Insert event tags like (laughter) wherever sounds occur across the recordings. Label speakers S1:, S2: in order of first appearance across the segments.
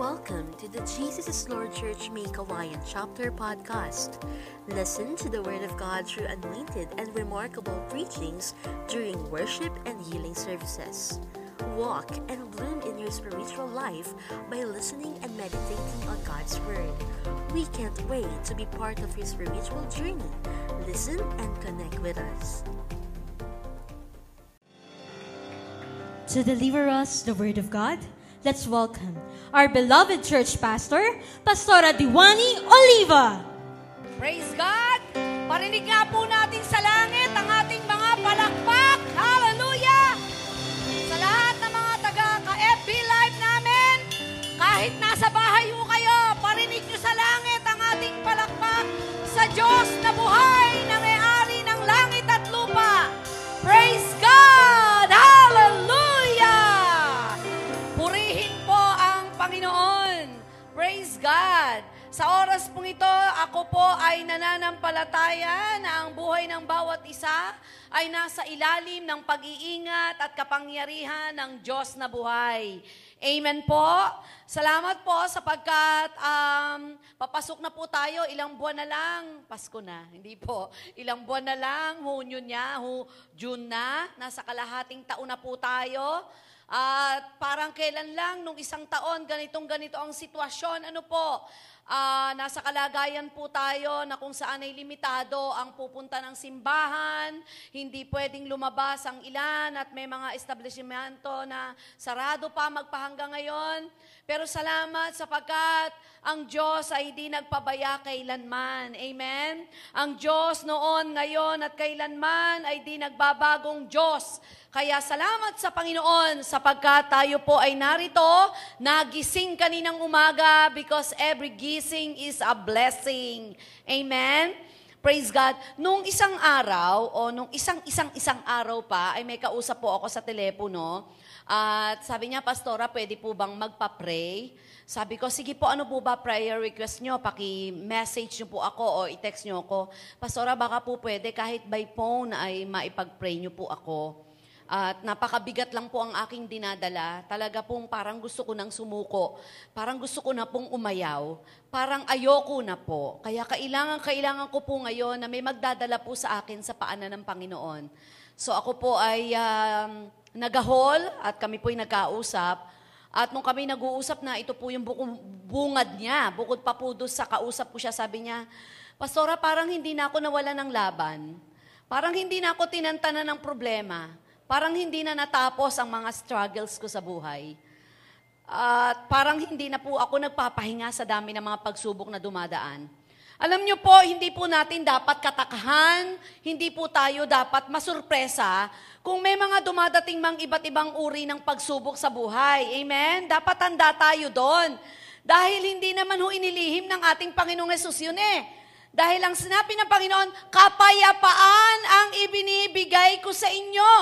S1: Welcome to the Jesus is Lord Church May Kawayan Chapter Podcast. Listen to the Word of God through anointed and remarkable preachings during worship and healing services. Walk and bloom in your spiritual life by listening and meditating on God's Word. We can't wait to be part of your spiritual journey. Listen and connect with us.
S2: To deliver us the Word of God, let's welcome our beloved church pastor, Pastora Diwani Oliva.
S3: Praise God! Parinig nga po natin sa langit ito, ako po ay nananampalataya na ang buhay ng bawat isa ay nasa ilalim ng pag-iingat at kapangyarihan ng Diyos na buhay. Amen po. Salamat po sapagkat um, papasok na po tayo, ilang buwan na lang, Pasko na, (laughs) hindi po, ilang buwan na lang, Hunyo niya, hu, June na, nasa kalahating taon na po tayo. At parang kailan lang, nung isang taon, ganitong ganito ang sitwasyon, ano po, ah, nasa kalagayan po tayo na kung saan ay limitado ang pupunta ng simbahan, hindi pwedeng lumabas ang ilan at may mga establishmento na sarado pa magpahanggang ngayon. Pero salamat sapagkat ang Diyos ay di nagpabaya kailanman. Amen? Ang Diyos noon, ngayon at kailanman ay di nagbabagong Diyos. Kaya salamat sa Panginoon sapagkat tayo po ay narito, nagising kaninang umaga because every gising is a blessing. Amen? Praise God. Nung isang araw, o nung isang-isang-isang araw pa, ay may kausap po ako sa telepono. At sabi niya, Pastora, pwede po bang magpa-pray? Sabi ko, sige po, ano po ba prayer request nyo? Paki-message nyo po ako o i-text nyo ako. Pastora, baka po pwede kahit by phone ay maipag-pray nyo po ako. At napakabigat lang po ang aking dinadala. Talaga pong parang gusto ko nang sumuko. Parang gusto ko na pong umayaw. Parang ayoko na po. Kaya kailangan, kailangan ko po ngayon na may magdadala po sa akin sa paanan ng Panginoon. So ako po ay um, nagahol at kami po ay nagkausap. At nung kami nag-uusap na, ito po yung bungad niya. Bukod pa po doon sa kausap ko siya, sabi niya, Pastora, parang hindi na ako nawala ng laban. Parang hindi na ako tinantanan ng problema. Parang hindi na natapos ang mga struggles ko sa buhay. At parang hindi na po ako nagpapahinga sa dami ng mga pagsubok na dumadaan. Alam niyo po, hindi po natin dapat katakahan, hindi po tayo dapat masurpresa kung may mga dumadating mang iba't ibang uri ng pagsubok sa buhay. Amen? Dapat handa tayo doon. Dahil hindi naman ho inilihim ng ating Panginoong Yesus yun eh. Dahil ang sinabi ng Panginoon, kapayapaan ang ibinibigay ko sa inyo.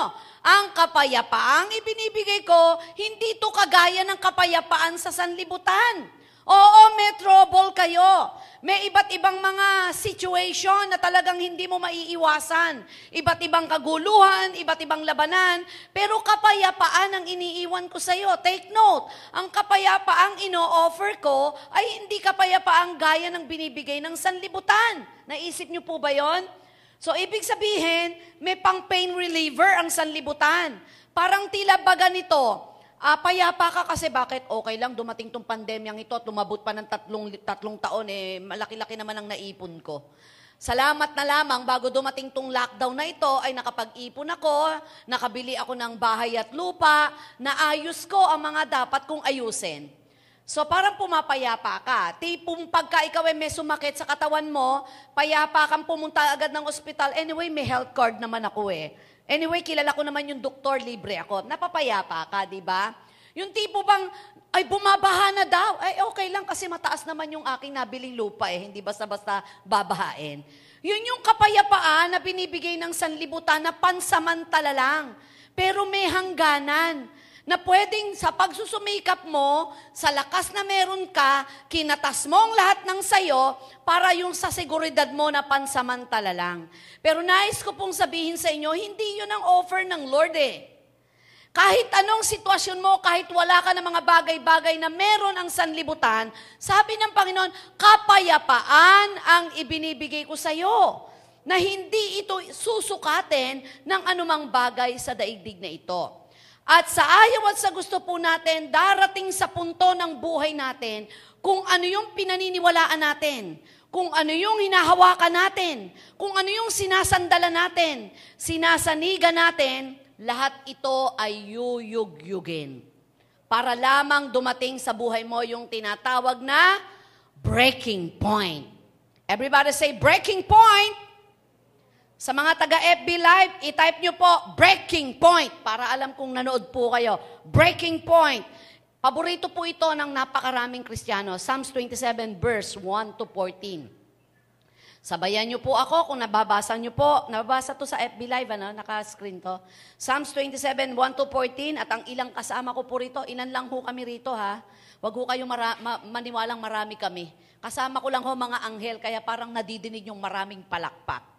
S3: Ang kapayapaang ibinibigay ko, hindi to kagaya ng kapayapaan sa sanlibutan. Oo, may trouble kayo. May iba't ibang mga situation na talagang hindi mo maiiwasan. Iba't ibang kaguluhan, iba't ibang labanan. Pero kapayapaan ang iniiwan ko sa iyo. Take note, ang kapayapaang ino-offer ko ay hindi kapayapaang gaya ng binibigay ng sanlibutan. Naisip niyo po ba yon? So, ibig sabihin, may pang pain reliever ang sanlibutan. Parang tila baga nito, Ah, payapa ka kasi bakit okay lang dumating tong pandemyang ito at lumabot pa ng tatlong, tatlong taon, eh, malaki-laki naman ang naipon ko. Salamat na lamang bago dumating tong lockdown na ito ay nakapag-ipon ako, nakabili ako ng bahay at lupa, naayos ko ang mga dapat kong ayusin. So parang pumapayapa ka. Tipong pagka ikaw ay may sumakit sa katawan mo, payapa kang pumunta agad ng ospital. Anyway, may health card naman ako eh. Anyway, kilala ko naman yung doktor, libre ako. Napapayapa ka, di ba? Yung tipo bang, ay bumabaha na daw. Ay okay lang kasi mataas naman yung aking nabiling lupa eh. Hindi basta-basta babahain. Yun yung kapayapaan na binibigay ng sanlibutan na pansamantala lang. Pero may hangganan na pwedeng sa pagsusumikap mo, sa lakas na meron ka, kinatas mo ang lahat ng sayo para yung sa seguridad mo na pansamantala lang. Pero nais ko pong sabihin sa inyo, hindi yun ang offer ng Lord eh. Kahit anong sitwasyon mo, kahit wala ka ng mga bagay-bagay na meron ang sanlibutan, sabi ng Panginoon, kapayapaan ang ibinibigay ko sa iyo na hindi ito susukatin ng anumang bagay sa daigdig na ito. At sa ayaw at sa gusto po natin, darating sa punto ng buhay natin, kung ano yung pinaniniwalaan natin, kung ano yung hinahawakan natin, kung ano yung sinasandalan natin, sinasaniga natin, lahat ito ay yuyugyugin. Para lamang dumating sa buhay mo yung tinatawag na breaking point. Everybody say breaking point. Sa mga taga-FB Live, i-type nyo po, breaking point, para alam kung nanood po kayo. Breaking point. Paborito po ito ng napakaraming Kristiyano. Psalms 27 verse 1 to 14. Sabayan niyo po ako kung nababasa niyo po. Nababasa to sa FB Live, ano? Naka-screen to. Psalms 27, 1 to 14. At ang ilang kasama ko po rito, ilan lang ho kami rito, ha? Huwag ho kayong mara- ma- maniwalang marami kami. Kasama ko lang ho mga anghel, kaya parang nadidinig yung maraming palakpak.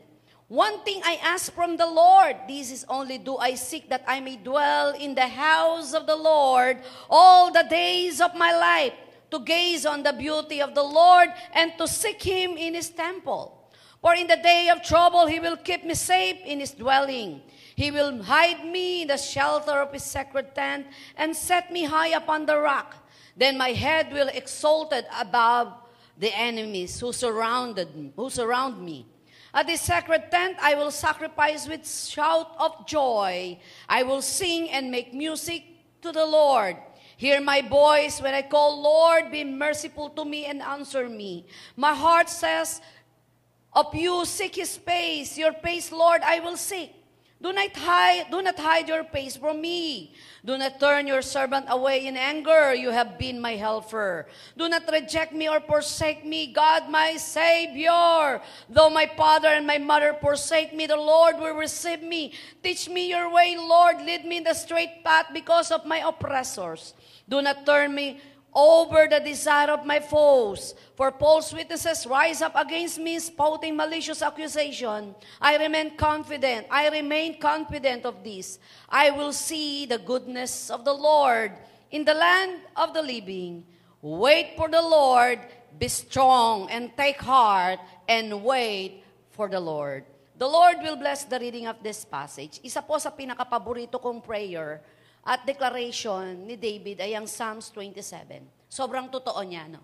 S3: One thing I ask from the Lord, this is only do I seek that I may dwell in the house of the Lord all the days of my life, to gaze on the beauty of the Lord and to seek him in his temple. For in the day of trouble, he will keep me safe in his dwelling. He will hide me in the shelter of his sacred tent and set me high upon the rock. Then my head will exalted above the enemies who surrounded who surround me. At this sacred tent, I will sacrifice with shout of joy. I will sing and make music to the Lord. Hear my voice when I call, Lord, be merciful to me and answer me. My heart says, of you seek his face. Your face, Lord, I will seek. Do not hide, do not hide your face from me. Do not turn your servant away in anger. You have been my helper. Do not reject me or forsake me, God my Savior. Though my father and my mother forsake me, the Lord will receive me. Teach me your way, Lord. Lead me in the straight path because of my oppressors. Do not turn me over the desire of my foes. For false witnesses rise up against me, spouting malicious accusation. I remain confident. I remain confident of this. I will see the goodness of the Lord in the land of the living. Wait for the Lord. Be strong and take heart and wait for the Lord. The Lord will bless the reading of this passage. Isa po sa pinakapaborito kong prayer at declaration ni David ay ang Psalms 27. Sobrang totoo niya, no?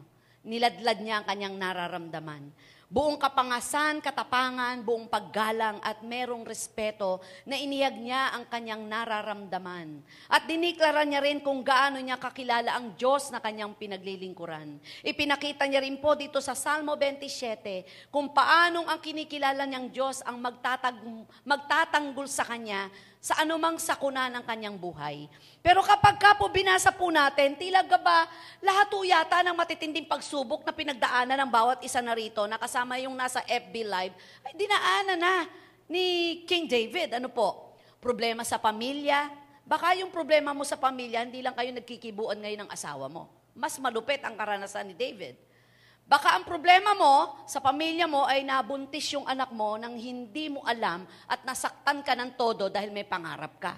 S3: Niladlad niya ang kanyang nararamdaman. Buong kapangasan, katapangan, buong paggalang at merong respeto na inihag niya ang kanyang nararamdaman. At diniklara niya rin kung gaano niya kakilala ang Diyos na kanyang pinaglilingkuran. Ipinakita niya rin po dito sa Salmo 27 kung paanong ang kinikilala niyang Diyos ang magtatag, magtatanggol sa kanya sa anumang sakuna ng kanyang buhay. Pero kapag ka po binasa po natin, tila ba lahat po yata ng matitinding pagsubok na pinagdaanan ng bawat isa na rito, na kasama yung nasa FB Live, ay dinaanan na ni King David. Ano po? Problema sa pamilya. Baka yung problema mo sa pamilya, hindi lang kayo nagkikibuan ngayon ng asawa mo. Mas malupit ang karanasan ni David. Baka ang problema mo sa pamilya mo ay nabuntis yung anak mo nang hindi mo alam at nasaktan ka ng todo dahil may pangarap ka.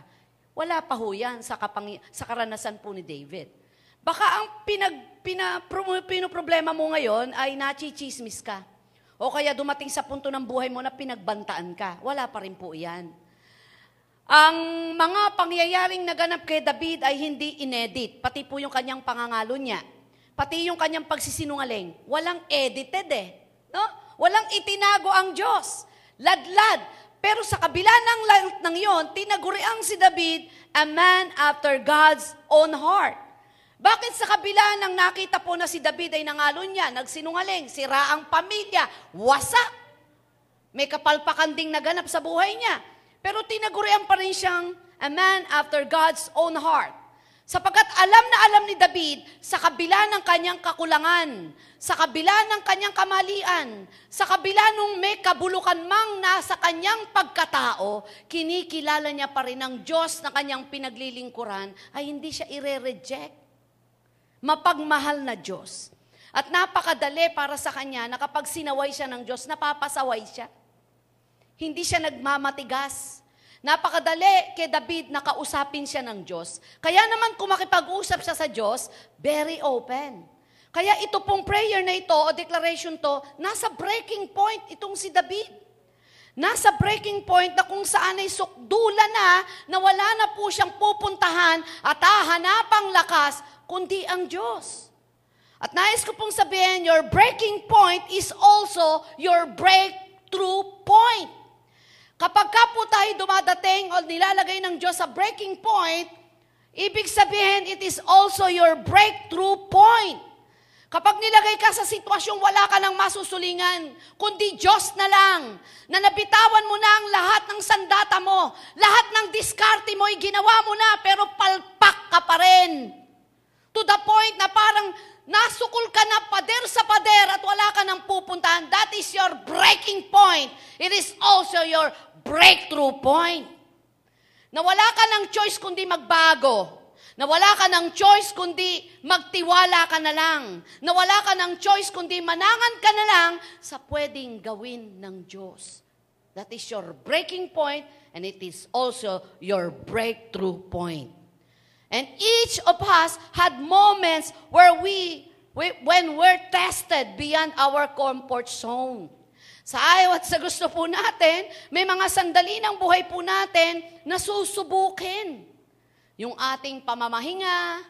S3: Wala pa ho yan sa, kapang, sa karanasan po ni David. Baka ang pinag, pina, pinoproblema mo ngayon ay nachichismis ka. O kaya dumating sa punto ng buhay mo na pinagbantaan ka. Wala pa rin po yan. Ang mga pangyayaring naganap kay David ay hindi inedit, pati po yung kanyang pangangalo niya. Pati yung kanyang pagsisinungaling. Walang edited eh. No? Walang itinago ang Diyos. Ladlad. Pero sa kabila ng lahat ng yon, tinaguriang si David, a man after God's own heart. Bakit sa kabila ng nakita po na si David ay nangalo niya, nagsinungaling, sira ang pamilya, wasak. May kapalpakan ding naganap sa buhay niya. Pero tinagurian pa rin siyang a man after God's own heart. Sapagkat alam na alam ni David sa kabila ng kanyang kakulangan, sa kabila ng kanyang kamalian, sa kabila nung may kabulukan mang nasa kanyang pagkatao, kinikilala niya pa rin ang Diyos na kanyang pinaglilingkuran ay hindi siya ire-reject. Mapagmahal na Diyos. At napakadali para sa kanya na kapag sinaway siya ng Diyos, napapasaway siya. Hindi siya nagmamatigas. Napakadali kay David na kausapin siya ng Diyos. Kaya naman kung makipag-usap siya sa Diyos, very open. Kaya ito pong prayer na ito o declaration to, nasa breaking point itong si David. Nasa breaking point na kung saan ay sukdula na, na wala na po siyang pupuntahan at hahanapang lakas, kundi ang Diyos. At nais ko pong sabihin, your breaking point is also your breakthrough point. Kapag ka po tayo dumadating o nilalagay ng Diyos sa breaking point, ibig sabihin, it is also your breakthrough point. Kapag nilagay ka sa sitwasyong wala ka ng masusulingan, kundi Diyos na lang, na nabitawan mo na ang lahat ng sandata mo, lahat ng diskarte mo, ginawa mo na, pero palpak ka pa rin. To the point na parang nasukol ka na pader sa pader at wala ka nang pupuntahan. That is your breaking point. It is also your breakthrough point. Na wala ka ng choice kundi magbago. Na wala ka ng choice kundi magtiwala ka na lang. Na wala ka ng choice kundi manangan ka na lang sa pwedeng gawin ng Diyos. That is your breaking point and it is also your breakthrough point. And each of us had moments where we, we when we're tested beyond our comfort zone. Sa ayaw at sa gusto po natin, may mga sandali ng buhay po natin na susubukin. Yung ating pamamahinga,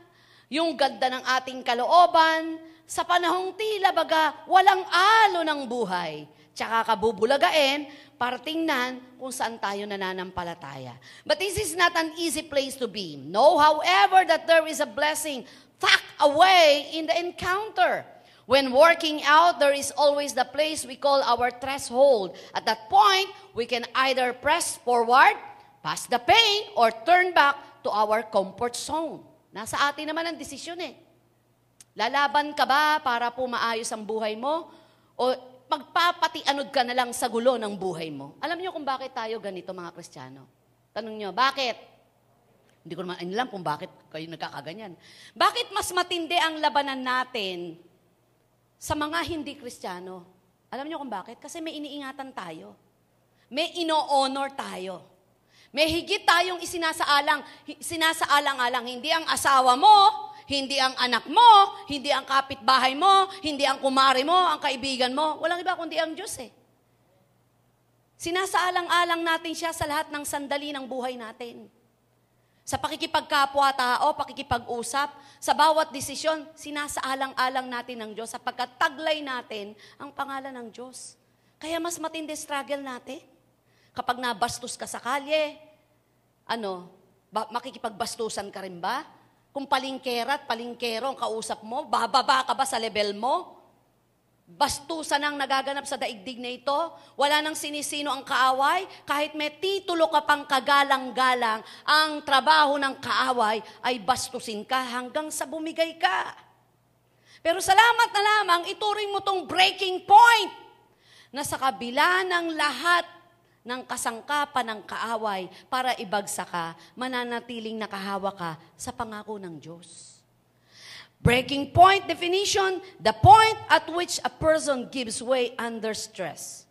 S3: yung ganda ng ating kalooban, sa panahong tila baga walang alo ng buhay. Tsaka kabubulagain para tingnan kung saan tayo nananampalataya. But this is not an easy place to be. Know, however, that there is a blessing tucked away in the encounter. When working out, there is always the place we call our threshold. At that point, we can either press forward, pass the pain, or turn back to our comfort zone. Nasa atin naman ang desisyon eh. Lalaban ka ba para po maayos ang buhay mo? O magpapatianod ka na lang sa gulo ng buhay mo? Alam niyo kung bakit tayo ganito mga Kristiyano? Tanong niyo, bakit? Hindi ko naman alam kung bakit kayo nagkakaganyan. Bakit mas matindi ang labanan natin sa mga hindi Kristiyano. Alam niyo kung bakit? Kasi may iniingatan tayo. May ino-honor tayo. May higit tayong isinasaalang, sinasaalang-alang. Hindi ang asawa mo, hindi ang anak mo, hindi ang kapitbahay mo, hindi ang kumari mo, ang kaibigan mo. Walang iba kundi ang Diyos eh. Sinasaalang-alang natin siya sa lahat ng sandali ng buhay natin. Sa pakikipagkapwa-tao, pakikipag-usap, sa bawat desisyon, sinasaalang-alang natin ng Diyos sapagkat taglay natin ang pangalan ng Diyos. Kaya mas matindi struggle natin. Kapag nabastos ka sa kalye, ano, ba, makikipagbastusan ka rin ba? Kung palingkera at palingkero ang kausap mo, bababa ka ba sa level mo? Bastusan ang nagaganap sa daigdig na ito. Wala nang sinisino ang kaaway. Kahit may titulo ka pang kagalang-galang, ang trabaho ng kaaway ay bastusin ka hanggang sa bumigay ka. Pero salamat na lamang, ituring mo tong breaking point na sa kabila ng lahat ng kasangkapan ng kaaway para ibagsak ka, mananatiling nakahawa ka sa pangako ng Diyos. Breaking point definition, the point at which a person gives way under stress.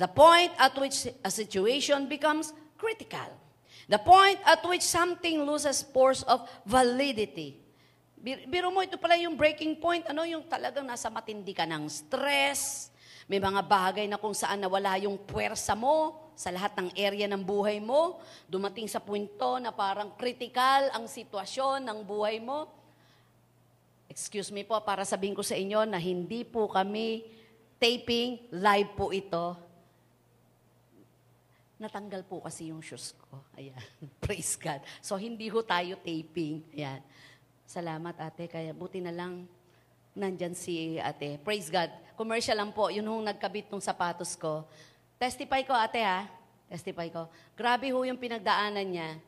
S3: The point at which a situation becomes critical. The point at which something loses force of validity. Biro mo, ito pala yung breaking point, ano yung talagang nasa matindi ka ng stress, may mga bagay na kung saan nawala yung puwersa mo sa lahat ng area ng buhay mo, dumating sa punto na parang critical ang sitwasyon ng buhay mo, Excuse me po, para sabihin ko sa inyo na hindi po kami taping, live po ito. Natanggal po kasi yung shoes ko. Ayan. (laughs) Praise God. So, hindi ho tayo taping. Ayan. Salamat, ate. Kaya buti na lang nandyan si ate. Praise God. Commercial lang po. Yun hong nagkabit ng sapatos ko. Testify ko, ate ha. Testify ko. Grabe ho yung pinagdaanan niya.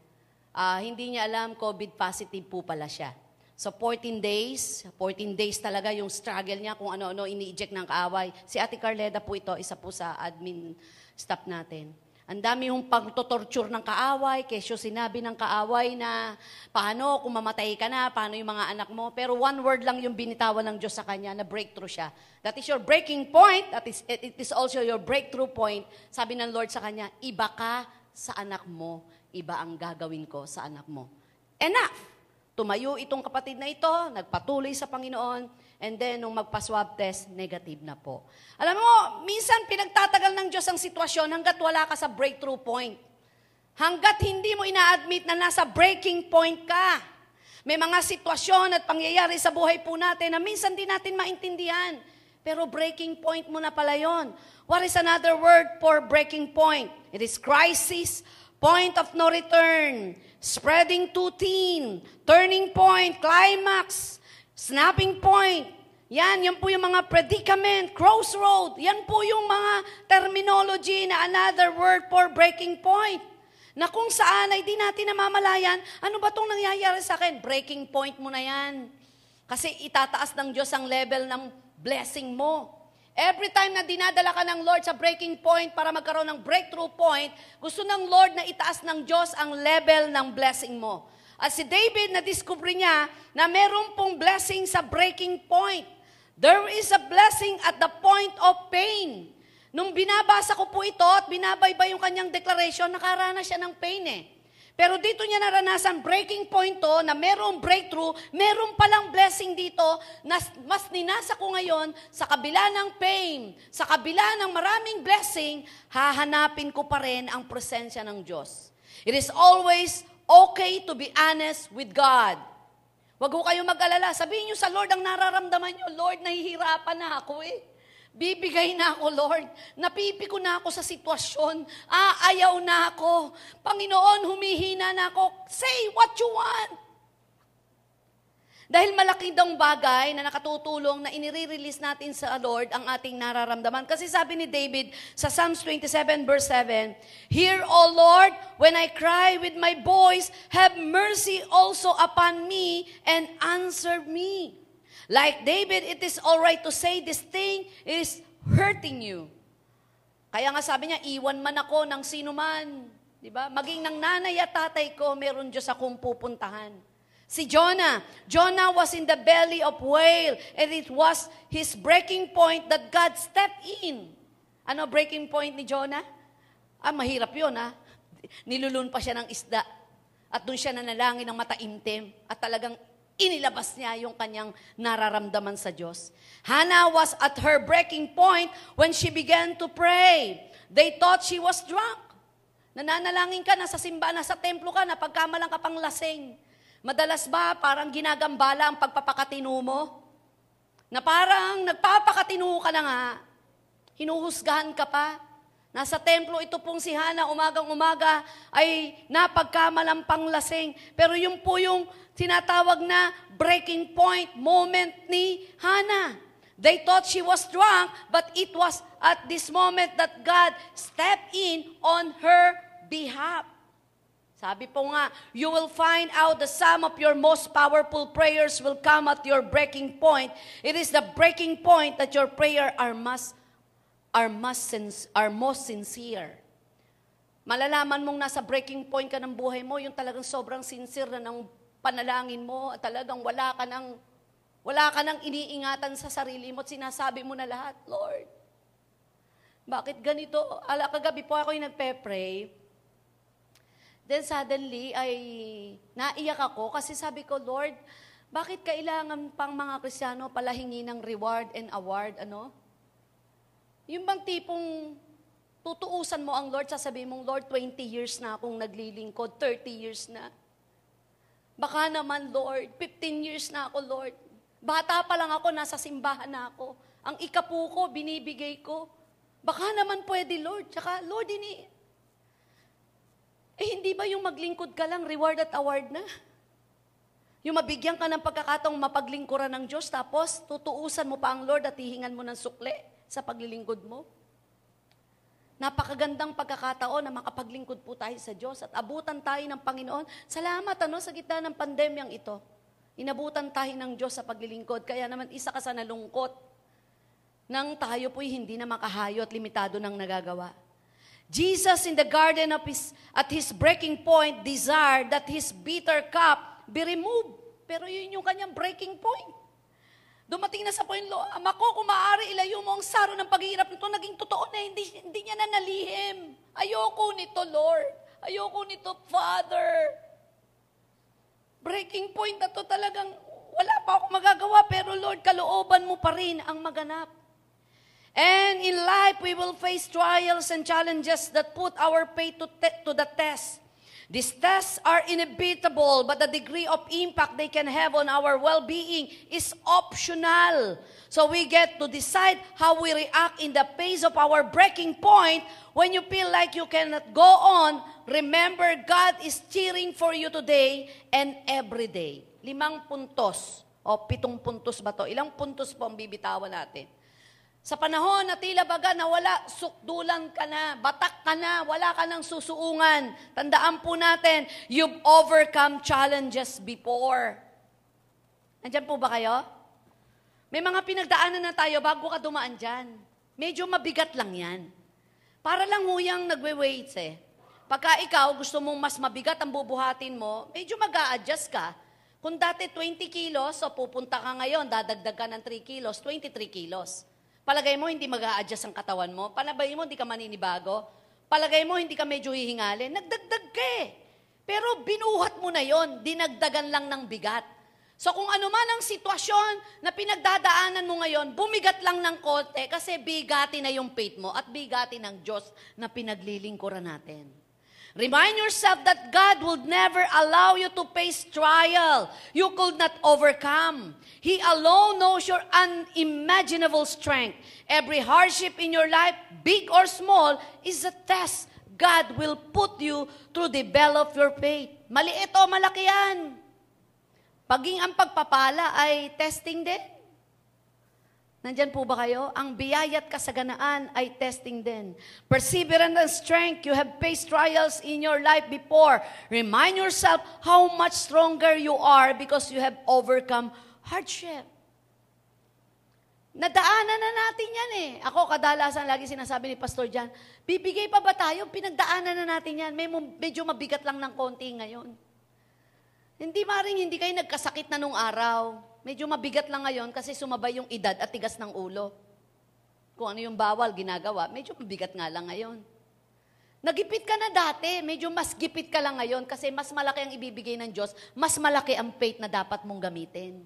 S3: Ah, hindi niya alam COVID positive po pala siya. So 14 days, 14 days talaga yung struggle niya kung ano-ano ini-eject ng kaaway. Si Ate Carleda po ito, isa po sa admin staff natin. Ang dami yung pagtotorture ng kaaway, kesyo sinabi ng kaaway na paano kung mamatay ka na, paano yung mga anak mo. Pero one word lang yung binitawan ng Diyos sa kanya na breakthrough siya. That is your breaking point, that is, it is also your breakthrough point. Sabi ng Lord sa kanya, iba ka sa anak mo, iba ang gagawin ko sa anak mo. Enough! Tumayo itong kapatid na ito, nagpatuloy sa Panginoon, and then nung magpa-swab test, negative na po. Alam mo, minsan pinagtatagal ng Diyos ang sitwasyon hanggat wala ka sa breakthrough point. Hanggat hindi mo ina-admit na nasa breaking point ka. May mga sitwasyon at pangyayari sa buhay po natin na minsan di natin maintindihan. Pero breaking point mo na pala yon. What is another word for breaking point? It is crisis, point of no return, spreading too thin, turning point, climax, snapping point. Yan, yan po yung mga predicament, crossroad. Yan po yung mga terminology na another word for breaking point. Na kung saan ay di natin namamalayan, ano ba itong nangyayari sa akin? Breaking point mo na yan. Kasi itataas ng Diyos ang level ng blessing mo. Every time na dinadala ka ng Lord sa breaking point para magkaroon ng breakthrough point, gusto ng Lord na itaas ng Diyos ang level ng blessing mo. At si David, na-discover niya na meron pong blessing sa breaking point. There is a blessing at the point of pain. Nung binabasa ko po ito at binabaybay yung kanyang declaration, nakaranas siya ng pain eh. Pero dito niya naranasan breaking point to na merong breakthrough, meron palang blessing dito na mas ninasa ko ngayon sa kabila ng pain, sa kabila ng maraming blessing, hahanapin ko pa rin ang presensya ng Diyos. It is always okay to be honest with God. Huwag ho kayong mag-alala. Sabihin niyo sa Lord ang nararamdaman niyo, Lord, nahihirapan na ako eh. Bibigay na ako, Lord. Napipiko na ako sa sitwasyon. Aayaw na ako. Panginoon, humihina na ako. Say what you want. Dahil malaki daw bagay na nakatutulong na inire-release natin sa Lord ang ating nararamdaman. Kasi sabi ni David sa Psalms 27 verse 7, Hear, O Lord, when I cry with my voice, have mercy also upon me and answer me. Like David, it is all right to say this thing is hurting you. Kaya nga sabi niya, iwan man ako ng sino man. Di ba? Maging ng nanay at tatay ko, meron Diyos akong pupuntahan. Si Jonah, Jonah was in the belly of whale and it was his breaking point that God stepped in. Ano breaking point ni Jonah? Ah, mahirap yun ah. Nilulun pa siya ng isda. At doon siya nanalangin ng mataimtim. At talagang inilabas niya yung kanyang nararamdaman sa Diyos. Hannah was at her breaking point when she began to pray. They thought she was drunk. Nananalangin ka, nasa simbahan, nasa templo ka, napagkamalang ka pang lasing. Madalas ba parang ginagambala ang pagpapakatino mo? Na parang nagpapakatino ka na nga, hinuhusgahan ka pa. Nasa templo ito pong si Hana, umagang-umaga ay napagkamalampang lasing. Pero yung po yung tinatawag na breaking point moment ni Hana. They thought she was drunk, but it was at this moment that God stepped in on her behalf. Sabi po nga, you will find out the sum of your most powerful prayers will come at your breaking point. It is the breaking point that your prayer are must are must are most sincere. Malalaman mong nasa breaking point ka ng buhay mo, yung talagang sobrang sincere na ng panalangin mo, at talagang wala ka nang wala ka nang iniingatan sa sarili mo at sinasabi mo na lahat, Lord. Bakit ganito? Ala, kagabi po ako yung nagpe-pray. Then suddenly, ay naiyak ako kasi sabi ko, Lord, bakit kailangan pang mga Kristiyano palahingi ng reward and award, ano? Yung bang tipong tutuusan mo ang Lord, sasabihin mong, Lord, 20 years na akong naglilingkod, 30 years na. Baka naman, Lord, 15 years na ako, Lord. Bata pa lang ako, nasa simbahan na ako. Ang ikapu ko, binibigay ko. Baka naman pwede, Lord. Tsaka, Lord, ini, eh, hindi ba yung maglingkod ka lang, reward at award na? Yung mabigyan ka ng pagkakataong mapaglingkuran ng Diyos, tapos tutuusan mo pa ang Lord at hihingan mo ng sukle sa paglilingkod mo? Napakagandang pagkakataon na makapaglingkod po tayo sa Diyos at abutan tayo ng Panginoon. Salamat ano sa gitna ng pandemyang ito. Inabutan tayo ng Diyos sa paglilingkod. Kaya naman isa ka sa nalungkot nang tayo po'y hindi na makahayo at limitado ng nagagawa. Jesus in the garden of his, at his breaking point desired that his bitter cup be removed. Pero yun yung kanyang breaking point. Dumating na sa point, Lord, Ama ko, kung maaari, ilayo mo ang saro ng paghihirap nito, naging totoo na, hindi, hindi niya na nalihim. Ayoko nito, Lord. Ayoko nito, Father. Breaking point na to talagang, wala pa ako magagawa, pero Lord, kalooban mo pa rin ang maganap. And in life, we will face trials and challenges that put our faith to, te- to the test. These tests are inevitable, but the degree of impact they can have on our well-being is optional. So we get to decide how we react in the face of our breaking point. When you feel like you cannot go on, remember God is cheering for you today and every day. Limang puntos o pitong puntos ba to? Ilang puntos po ang bibitawan natin? Sa panahon na tila baga na wala, sukdulan ka na, batak ka na, wala ka ng susuungan. Tandaan po natin, you've overcome challenges before. Nandyan po ba kayo? May mga pinagdaanan na tayo bago ka dumaan dyan. Medyo mabigat lang yan. Para lang huyang nagwe-weights eh. Pagka ikaw gusto mong mas mabigat ang bubuhatin mo, medyo mag adjust ka. Kung dati 20 kilos, so pupunta ka ngayon, dadagdag ka ng 3 kilos, 23 kilos. Palagay mo, hindi mag adjust ang katawan mo. Palagay mo, hindi ka maninibago. Palagay mo, hindi ka medyo hihingalin. Nagdagdag ka eh. Pero binuhat mo na yon, dinagdagan lang ng bigat. So kung ano man ang sitwasyon na pinagdadaanan mo ngayon, bumigat lang ng konti kasi bigati na yung faith mo at bigati ng Diyos na pinaglilingkuran natin. Remind yourself that God will never allow you to face trial you could not overcome. He alone knows your unimaginable strength. Every hardship in your life, big or small, is a test God will put you to develop your faith. Maliit o malaki yan. Paging ang pagpapala ay testing din. Nandyan po ba kayo? Ang biyayat kasaganaan ay testing din. Perseverance and strength, you have faced trials in your life before. Remind yourself how much stronger you are because you have overcome hardship. Nadaanan na natin yan eh. Ako kadalasan lagi sinasabi ni Pastor Jan, bibigay pa ba tayo? Pinagdaanan na natin yan. May medyo mabigat lang ng konti ngayon. Hindi maring hindi kayo nagkasakit na nung araw. Medyo mabigat lang ngayon kasi sumabay yung edad at tigas ng ulo. Kung ano yung bawal ginagawa, medyo mabigat nga lang ngayon. Nagipit ka na dati, medyo mas gipit ka lang ngayon kasi mas malaki ang ibibigay ng Diyos, mas malaki ang faith na dapat mong gamitin.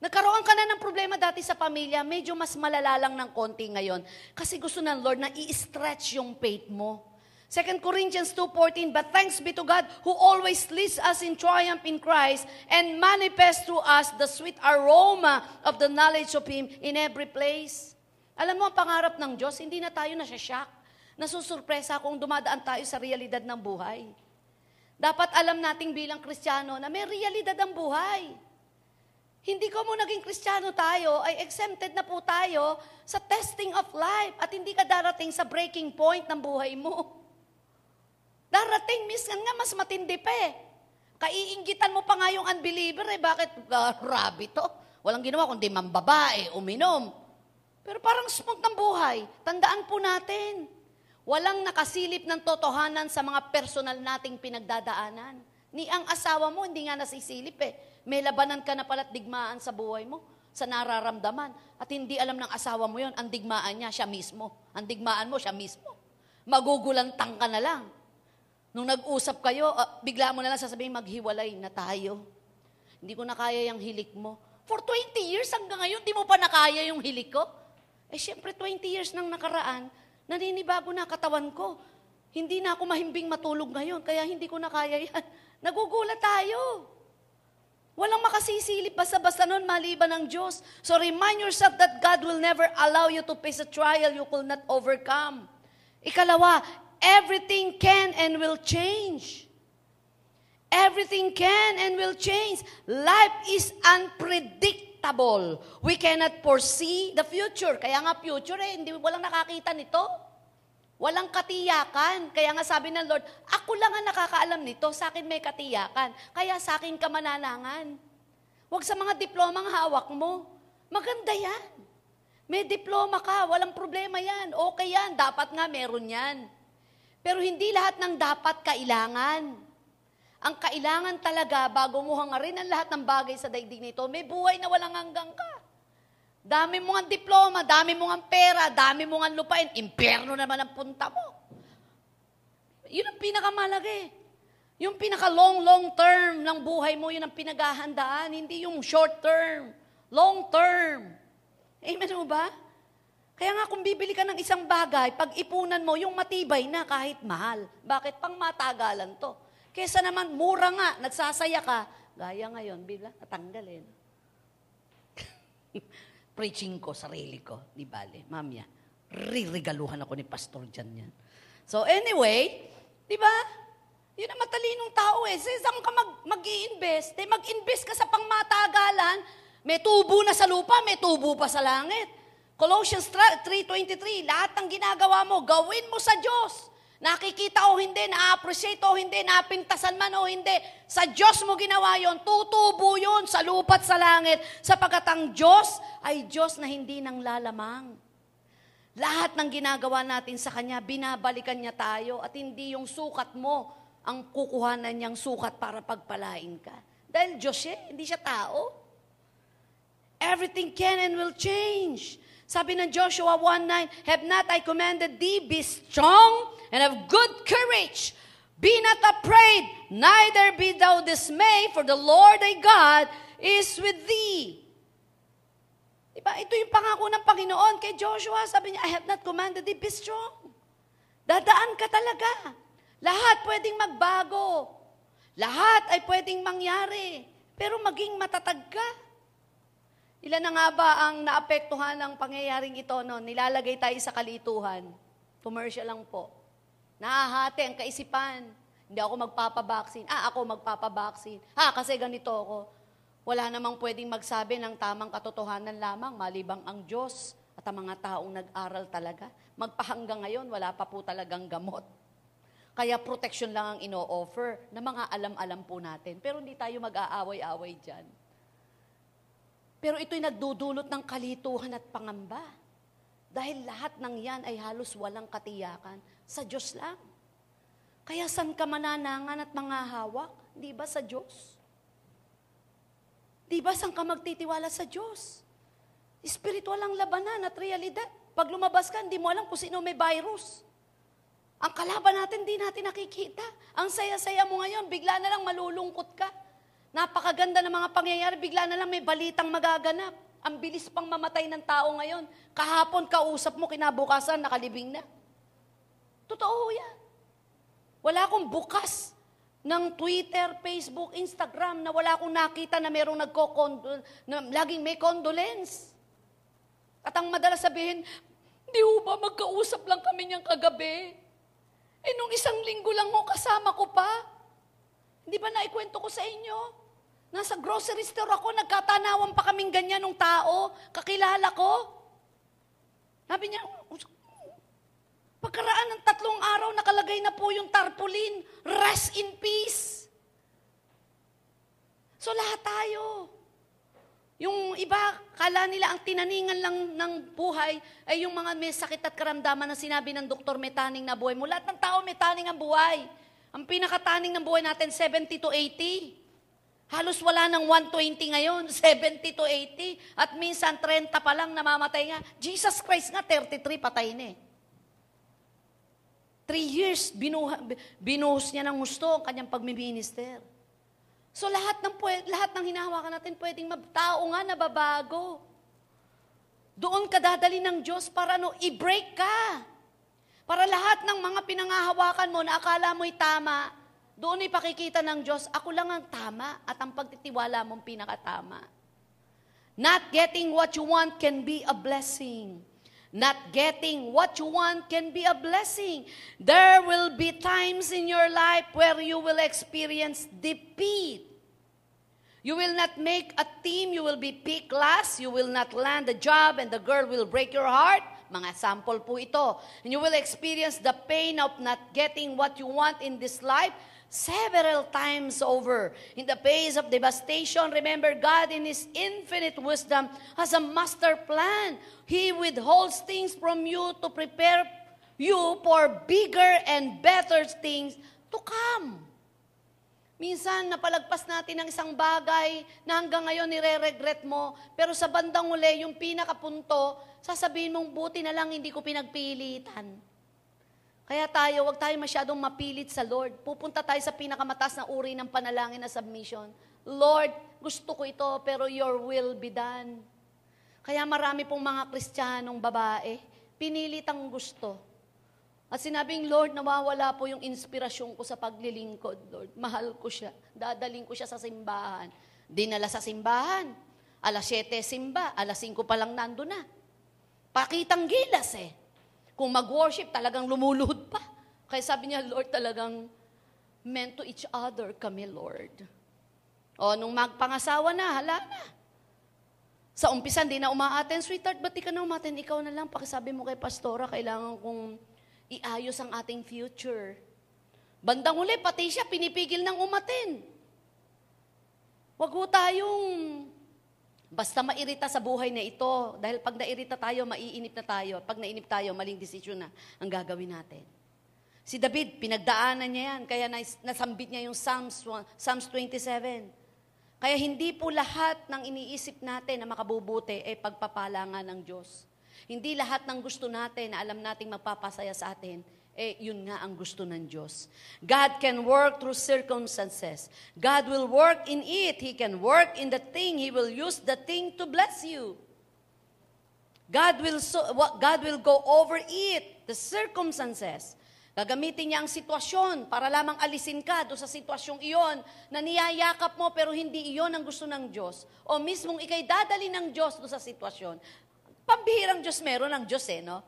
S3: Nagkaroon ka na ng problema dati sa pamilya, medyo mas malala lang ng konti ngayon kasi gusto ng Lord na i-stretch yung faith mo. 2 Corinthians 2.14, But thanks be to God who always leads us in triumph in Christ and manifests through us the sweet aroma of the knowledge of Him in every place. Alam mo, ang pangarap ng Diyos, hindi na tayo nasasyak. Nasusurpresa kung dumadaan tayo sa realidad ng buhay. Dapat alam nating bilang Kristiyano na may realidad ang buhay. Hindi ko mo naging Kristiyano tayo, ay exempted na po tayo sa testing of life at hindi ka darating sa breaking point ng buhay mo. Darating, minsan nga mas matindi pa eh. Kaiinggitan mo pa nga yung unbeliever eh. Bakit? Uh, to. Walang ginawa kundi mambabae, uminom. Pero parang smooth ng buhay. Tandaan po natin, walang nakasilip ng totohanan sa mga personal nating pinagdadaanan. Ni ang asawa mo, hindi nga nasisilip eh. May labanan ka na pala't digmaan sa buhay mo, sa nararamdaman. At hindi alam ng asawa mo yon ang digmaan niya, siya mismo. Ang digmaan mo, siya mismo. Magugulantang ka na lang. Nung nag-usap kayo, uh, bigla mo na lang sasabihin, maghiwalay na tayo. Hindi ko na kaya yung hilik mo. For 20 years hanggang ngayon, di mo pa nakaya yung hilik ko? Eh, syempre, 20 years nang nakaraan, naninibago na katawan ko. Hindi na ako mahimbing matulog ngayon, kaya hindi ko na kaya yan. (laughs) Nagugulat tayo. Walang makasisilip basta-basta nun maliban ng Diyos. So remind yourself that God will never allow you to face a trial you could not overcome. Ikalawa, everything can and will change. Everything can and will change. Life is unpredictable. We cannot foresee the future. Kaya nga future eh, hindi walang nakakita nito. Walang katiyakan. Kaya nga sabi ng Lord, ako lang ang nakakaalam nito, sa akin may katiyakan. Kaya sa akin ka mananangan. Huwag sa mga diplomang hawak mo. Maganda yan. May diploma ka, walang problema yan. Okay yan, dapat nga meron yan. Pero hindi lahat ng dapat kailangan. Ang kailangan talaga, bago mo hangarin ang lahat ng bagay sa daigdig nito, may buhay na walang hanggang ka. Dami mo ang diploma, dami mo ang pera, dami mo ang lupain, impyerno naman ang punta mo. Yun ang pinakamalagi. Yung pinaka long, long term ng buhay mo, yun ang pinaghahandaan, hindi yung short term. Long term. Amen mo ba? Kaya nga kung bibili ka ng isang bagay, pag ipunan mo, yung matibay na kahit mahal. Bakit? Pang matagalan to. Kesa naman, mura nga, nagsasaya ka. Gaya ngayon, bigla, natanggalin. (laughs) Preaching ko, sarili ko, di bale. Mamya, ririgaluhan ako ni pastor dyan yan. So anyway, di ba? Yun ang matalinong tao eh. Sa isang ka mag, mag-i-invest, eh, mag-invest ka sa pangmatagalan, may tubo na sa lupa, may tubo pa sa langit. Colossians 3.23, lahat ng ginagawa mo, gawin mo sa Diyos. Nakikita o hindi, na-appreciate o hindi, napintasan man o hindi, sa Diyos mo ginawa yon, tutubo yun sa lupat sa langit, sapagkat ang Diyos ay Diyos na hindi nang lalamang. Lahat ng ginagawa natin sa Kanya, binabalikan niya tayo at hindi yung sukat mo ang kukuhanan niyang sukat para pagpalain ka. Dahil Diyos siya, hindi siya tao. Everything can and will change. Sabi ng Joshua 1.9, Have not I commanded thee, be strong and of good courage. Be not afraid, neither be thou dismayed, for the Lord thy God is with thee. Diba? Ito yung pangako ng Panginoon kay Joshua. Sabi niya, I have not commanded thee, be strong. Dadaan ka talaga. Lahat pwedeng magbago. Lahat ay pwedeng mangyari. Pero maging matatag ka. Ilan na nga ba ang naapektuhan ng pangyayaring ito no? Nilalagay tayo sa kalituhan. Commercial lang po. Nahahati ang kaisipan. Hindi ako magpapabaksin. Ah, ako magpapabaksin. Ah, kasi ganito ako. Wala namang pwedeng magsabi ng tamang katotohanan lamang, malibang ang Diyos at ang mga taong nag-aral talaga. Magpahanggang ngayon, wala pa po talagang gamot. Kaya protection lang ang ino-offer na mga alam-alam po natin. Pero hindi tayo mag-aaway-away dyan. Pero ito'y nagdudulot ng kalituhan at pangamba. Dahil lahat ng yan ay halos walang katiyakan. Sa Diyos lang. Kaya san ka mananangan at mga hawak? Di ba sa Diyos? Di ba san ka magtitiwala sa Diyos? Spiritual ang labanan at realidad. Pag lumabas ka, hindi mo alam kung sino may virus. Ang kalaban natin, di natin nakikita. Ang saya-saya mo ngayon, bigla na lang malulungkot ka. Napakaganda ng mga pangyayari, bigla na lang may balitang magaganap. Ang bilis pang mamatay ng tao ngayon. Kahapon, kausap mo, kinabukasan, nakalibing na. Totoo yan. Wala akong bukas ng Twitter, Facebook, Instagram na wala akong nakita na merong nagko na laging may condolence. At ang madalas sabihin, di ho ba magkausap lang kami niyang kagabi? Eh, nung isang linggo lang mo, kasama ko pa. Hindi ba naikwento ko sa inyo? Nasa grocery store ako, nagkatanawan pa kaming ganyan ng tao, kakilala ko. Sabi niya, pagkaraan ng tatlong araw, nakalagay na po yung tarpaulin, rest in peace. So lahat tayo. Yung iba, kala nila ang tinaningan lang ng buhay ay yung mga may sakit at karamdaman na sinabi ng doktor may taning na buhay mo. Ng tao may taning ang buhay. Ang pinakataning ng buhay natin, 70 to 80. Halos wala ng 120 ngayon, (laughs) 70 to 80. At minsan 30 pa lang namamatay nga. Jesus Christ nga, 33 patay na eh. Three years, binuha, binuhos niya ng gusto ang kanyang pagmiminister. So lahat ng, lahat ng hinahawakan natin pwedeng tao nga nababago. Doon ka dadali ng Diyos para no, i-break ka. Para lahat ng mga pinangahawakan mo na akala mo'y tama, doon ipakikita ng Diyos, ako lang ang tama at ang pagtitiwala mong pinakatama. Not getting what you want can be a blessing. Not getting what you want can be a blessing. There will be times in your life where you will experience defeat. You will not make a team, you will be picked last, you will not land a job, and the girl will break your heart. Mga sample po ito. And you will experience the pain of not getting what you want in this life several times over. In the phase of devastation, remember God in His infinite wisdom has a master plan. He withholds things from you to prepare you for bigger and better things to come. Minsan, napalagpas natin ang isang bagay na hanggang ngayon nire-regret mo, pero sa bandang uli, yung pinakapunto, sasabihin mong buti na lang hindi ko pinagpilitan. Kaya tayo, wag tayo masyadong mapilit sa Lord. Pupunta tayo sa pinakamataas na uri ng panalangin na submission. Lord, gusto ko ito, pero your will be done. Kaya marami pong mga kristyanong babae, pinilit ang gusto. At sinabing, Lord, nawawala po yung inspirasyon ko sa paglilingkod, Lord. Mahal ko siya. Dadaling ko siya sa simbahan. Dinala sa simbahan. Alas 7 simba, alas 5 pa lang nando na. Pakitang gilas eh. Kung mag-worship, talagang lumuluhod pa. Kaya sabi niya, Lord, talagang meant to each other kami, Lord. O, nung magpangasawa na, hala na. Sa umpisan, di na umaaten, sweetheart, ba't di ka na umaten? Ikaw na lang, pakisabi mo kay pastora, kailangan kong iayos ang ating future. Bandang uli, pati siya, pinipigil ng umaten. Huwag ho tayong Basta mairita sa buhay na ito, dahil pag nairita tayo, maiinip na tayo. Pag nainip tayo, maling desisyon na ang gagawin natin. Si David, pinagdaanan niya yan, kaya nasambit niya yung Psalms, Psalms 27. Kaya hindi po lahat ng iniisip natin na makabubuti ay pagpapalangan ng Diyos. Hindi lahat ng gusto natin na alam nating magpapasaya sa atin eh yun nga ang gusto ng Diyos. God can work through circumstances. God will work in it. He can work in the thing. He will use the thing to bless you. God will, so, God will go over it, the circumstances. Gagamitin niya ang sitwasyon para lamang alisin ka do sa sitwasyong iyon na niyayakap mo pero hindi iyon ang gusto ng Diyos. O mismong ikay dadali ng Diyos do sa sitwasyon. Pambihirang Diyos meron ng Diyos eh, no?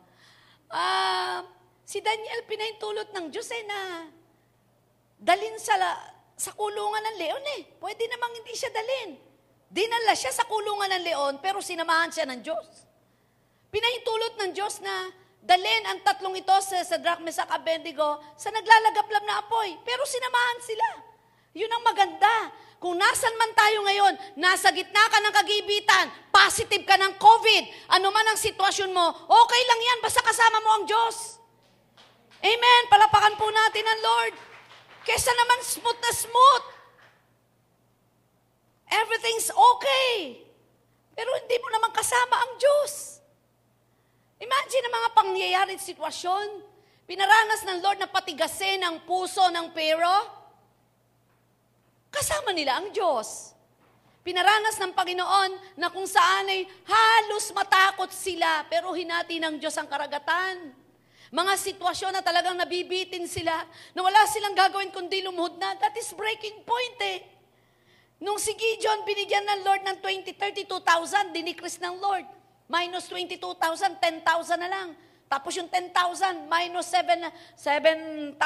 S3: Ah, uh, Si Daniel pinahintulot ng Diyos eh na dalin sa, sa kulungan ng leon eh. Pwede namang hindi siya dalin. Dinala siya sa kulungan ng leon pero sinamahan siya ng Diyos. Pinahintulot ng Diyos na dalin ang tatlong ito sa, sa Drak, Mesak, Abednego sa naglalagablab na apoy. Pero sinamahan sila. Yun ang maganda. Kung nasan man tayo ngayon, nasa gitna ka ng kagibitan, positive ka ng COVID, ano man ang sitwasyon mo, okay lang yan, basta kasama mo ang Diyos. Amen. Palapakan po natin ang Lord. Kesa naman smooth na smooth. Everything's okay. Pero hindi mo naman kasama ang Diyos. Imagine ang mga pangyayari sitwasyon. Pinaranas ng Lord na patigasin ang puso ng pero. Kasama nila ang Diyos. Pinaranas ng Panginoon na kung saan ay halos matakot sila, pero hinati ng Diyos ang karagatan. Mga sitwasyon na talagang nabibitin sila, na wala silang gagawin kundi lumuhod na. That is breaking point eh. Nung si Gideon, binigyan ng Lord ng 20, 32,000, dinikris ng Lord. Minus 22,000, 10,000 na lang. Tapos yung 10,000, minus 7, 7,000,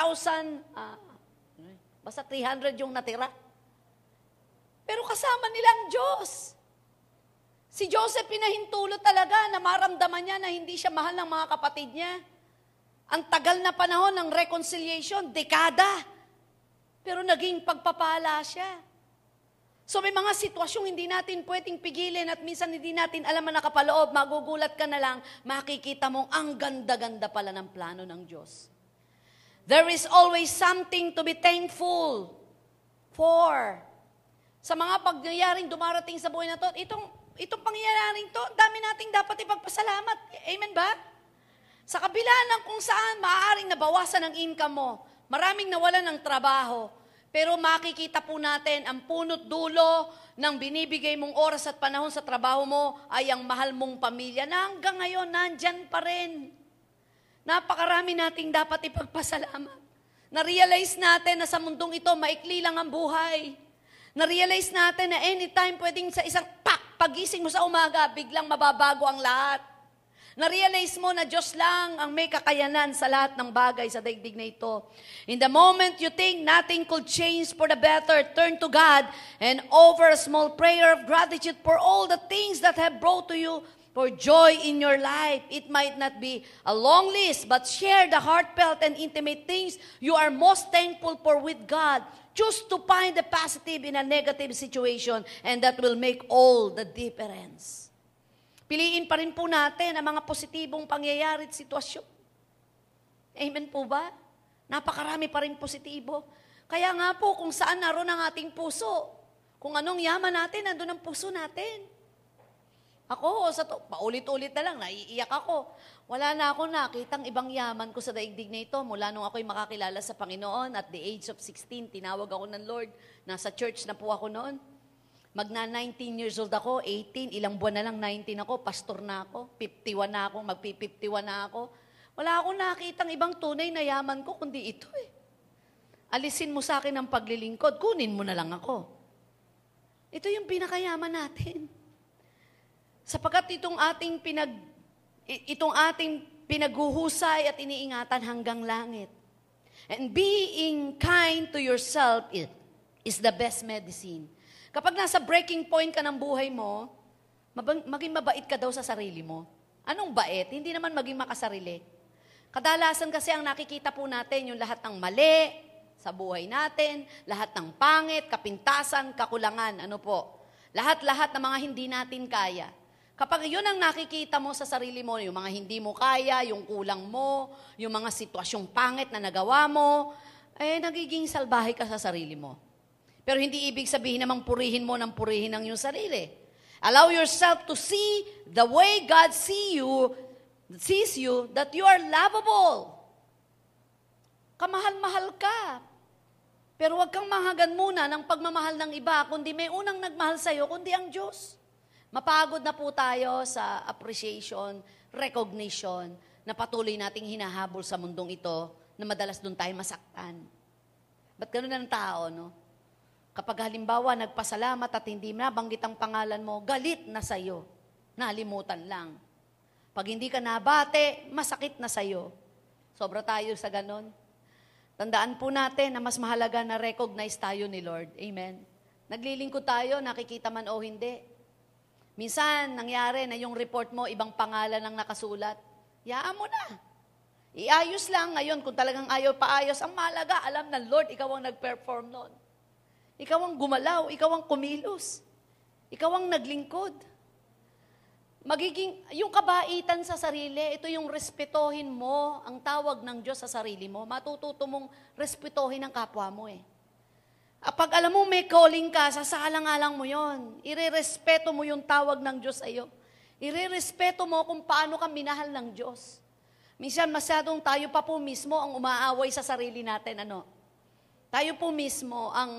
S3: ah, basta 300 yung natira. Pero kasama nilang Diyos. Si Joseph pinahintulot talaga na maramdaman niya na hindi siya mahal ng mga kapatid niya. Ang tagal na panahon ng reconciliation, dekada. Pero naging pagpapala siya. So may mga sitwasyong hindi natin pwedeng pigilin at minsan hindi natin alam na nakapaloob, magugulat ka na lang, makikita mong ang ganda-ganda pala ng plano ng Diyos. There is always something to be thankful for. Sa mga pagyayaring dumarating sa buhay na to, itong, itong pangyayaring to, dami nating dapat ipagpasalamat. Amen ba? Sa kabila ng kung saan maaaring nabawasan ang income mo, maraming nawalan ng trabaho, pero makikita po natin ang punot dulo ng binibigay mong oras at panahon sa trabaho mo ay ang mahal mong pamilya na hanggang ngayon nandyan pa rin. Napakarami nating dapat ipagpasalamat. Na-realize natin na sa mundong ito, maikli lang ang buhay. Na-realize natin na anytime pwedeng sa isang pak, pagising mo sa umaga, biglang mababago ang lahat. Na-realize mo na Diyos lang ang may kakayanan sa lahat ng bagay sa daigdig na ito. In the moment you think nothing could change for the better, turn to God and offer a small prayer of gratitude for all the things that have brought to you for joy in your life. It might not be a long list, but share the heartfelt and intimate things you are most thankful for with God. Choose to find the positive in a negative situation, and that will make all the difference. Piliin pa rin po natin ang mga positibong pangyayari at sitwasyon. Amen po ba? Napakarami pa rin positibo. Kaya nga po, kung saan naroon ang ating puso, kung anong yaman natin, nandun ang puso natin. Ako, sa to, paulit-ulit na lang, naiiyak ako. Wala na ako nakitang ibang yaman ko sa daigdig na ito. Mula nung ako'y makakilala sa Panginoon, at the age of 16, tinawag ako ng Lord. Nasa church na po ako noon. Magna 19 years old ako, 18, ilang buwan na lang 19 ako, pastor na ako, 51 na ako, magpi-51 na ako. Wala akong nakitang ibang tunay na yaman ko, kundi ito eh. Alisin mo sa akin ang paglilingkod, kunin mo na lang ako. Ito yung pinakayaman natin. Sapagkat itong ating pinag itong ating pinaghuhusay at iniingatan hanggang langit. And being kind to yourself is the best medicine. Kapag nasa breaking point ka ng buhay mo, maging mabait ka daw sa sarili mo. Anong bait? Hindi naman maging makasarili. Kadalasan kasi ang nakikita po natin yung lahat ng mali sa buhay natin, lahat ng pangit, kapintasan, kakulangan, ano po. Lahat-lahat ng mga hindi natin kaya. Kapag yun ang nakikita mo sa sarili mo, yung mga hindi mo kaya, yung kulang mo, yung mga sitwasyong pangit na nagawa mo, eh nagiging salbahe ka sa sarili mo. Pero hindi ibig sabihin namang purihin mo ng purihin ang iyong sarili. Allow yourself to see the way God see you, sees you, that you are lovable. Kamahal-mahal ka. Pero huwag kang mahagan muna ng pagmamahal ng iba, kundi may unang nagmahal sa'yo, kundi ang Diyos. Mapagod na po tayo sa appreciation, recognition, na patuloy nating hinahabol sa mundong ito, na madalas doon tayo masaktan. Ba't ganun ang tao, no? Kapag halimbawa nagpasalamat at hindi nabanggit ang pangalan mo, galit na sa'yo. Nalimutan lang. Pag hindi ka nabate, masakit na sa'yo. Sobra tayo sa ganon. Tandaan po natin na mas mahalaga na recognize tayo ni Lord. Amen. Naglilingkod tayo, nakikita man o hindi. Minsan, nangyari na yung report mo, ibang pangalan ang nakasulat. Yaan mo na. Iayos lang ngayon kung talagang ayaw paayos. Ang malaga, alam ng Lord, ikaw ang nag-perform noon. Ikaw ang gumalaw, ikaw ang kumilos. Ikaw ang naglingkod. Magiging, yung kabaitan sa sarili, ito yung respetohin mo ang tawag ng Diyos sa sarili mo. Matututo mong respetohin ang kapwa mo eh. Pag alam mo may calling ka, sasalang-alang mo yon. Irerespeto mo yung tawag ng Diyos sa iyo. Irerespeto mo kung paano ka minahal ng Diyos. Minsan masyadong tayo pa po mismo ang umaaway sa sarili natin. Ano? Tayo po mismo ang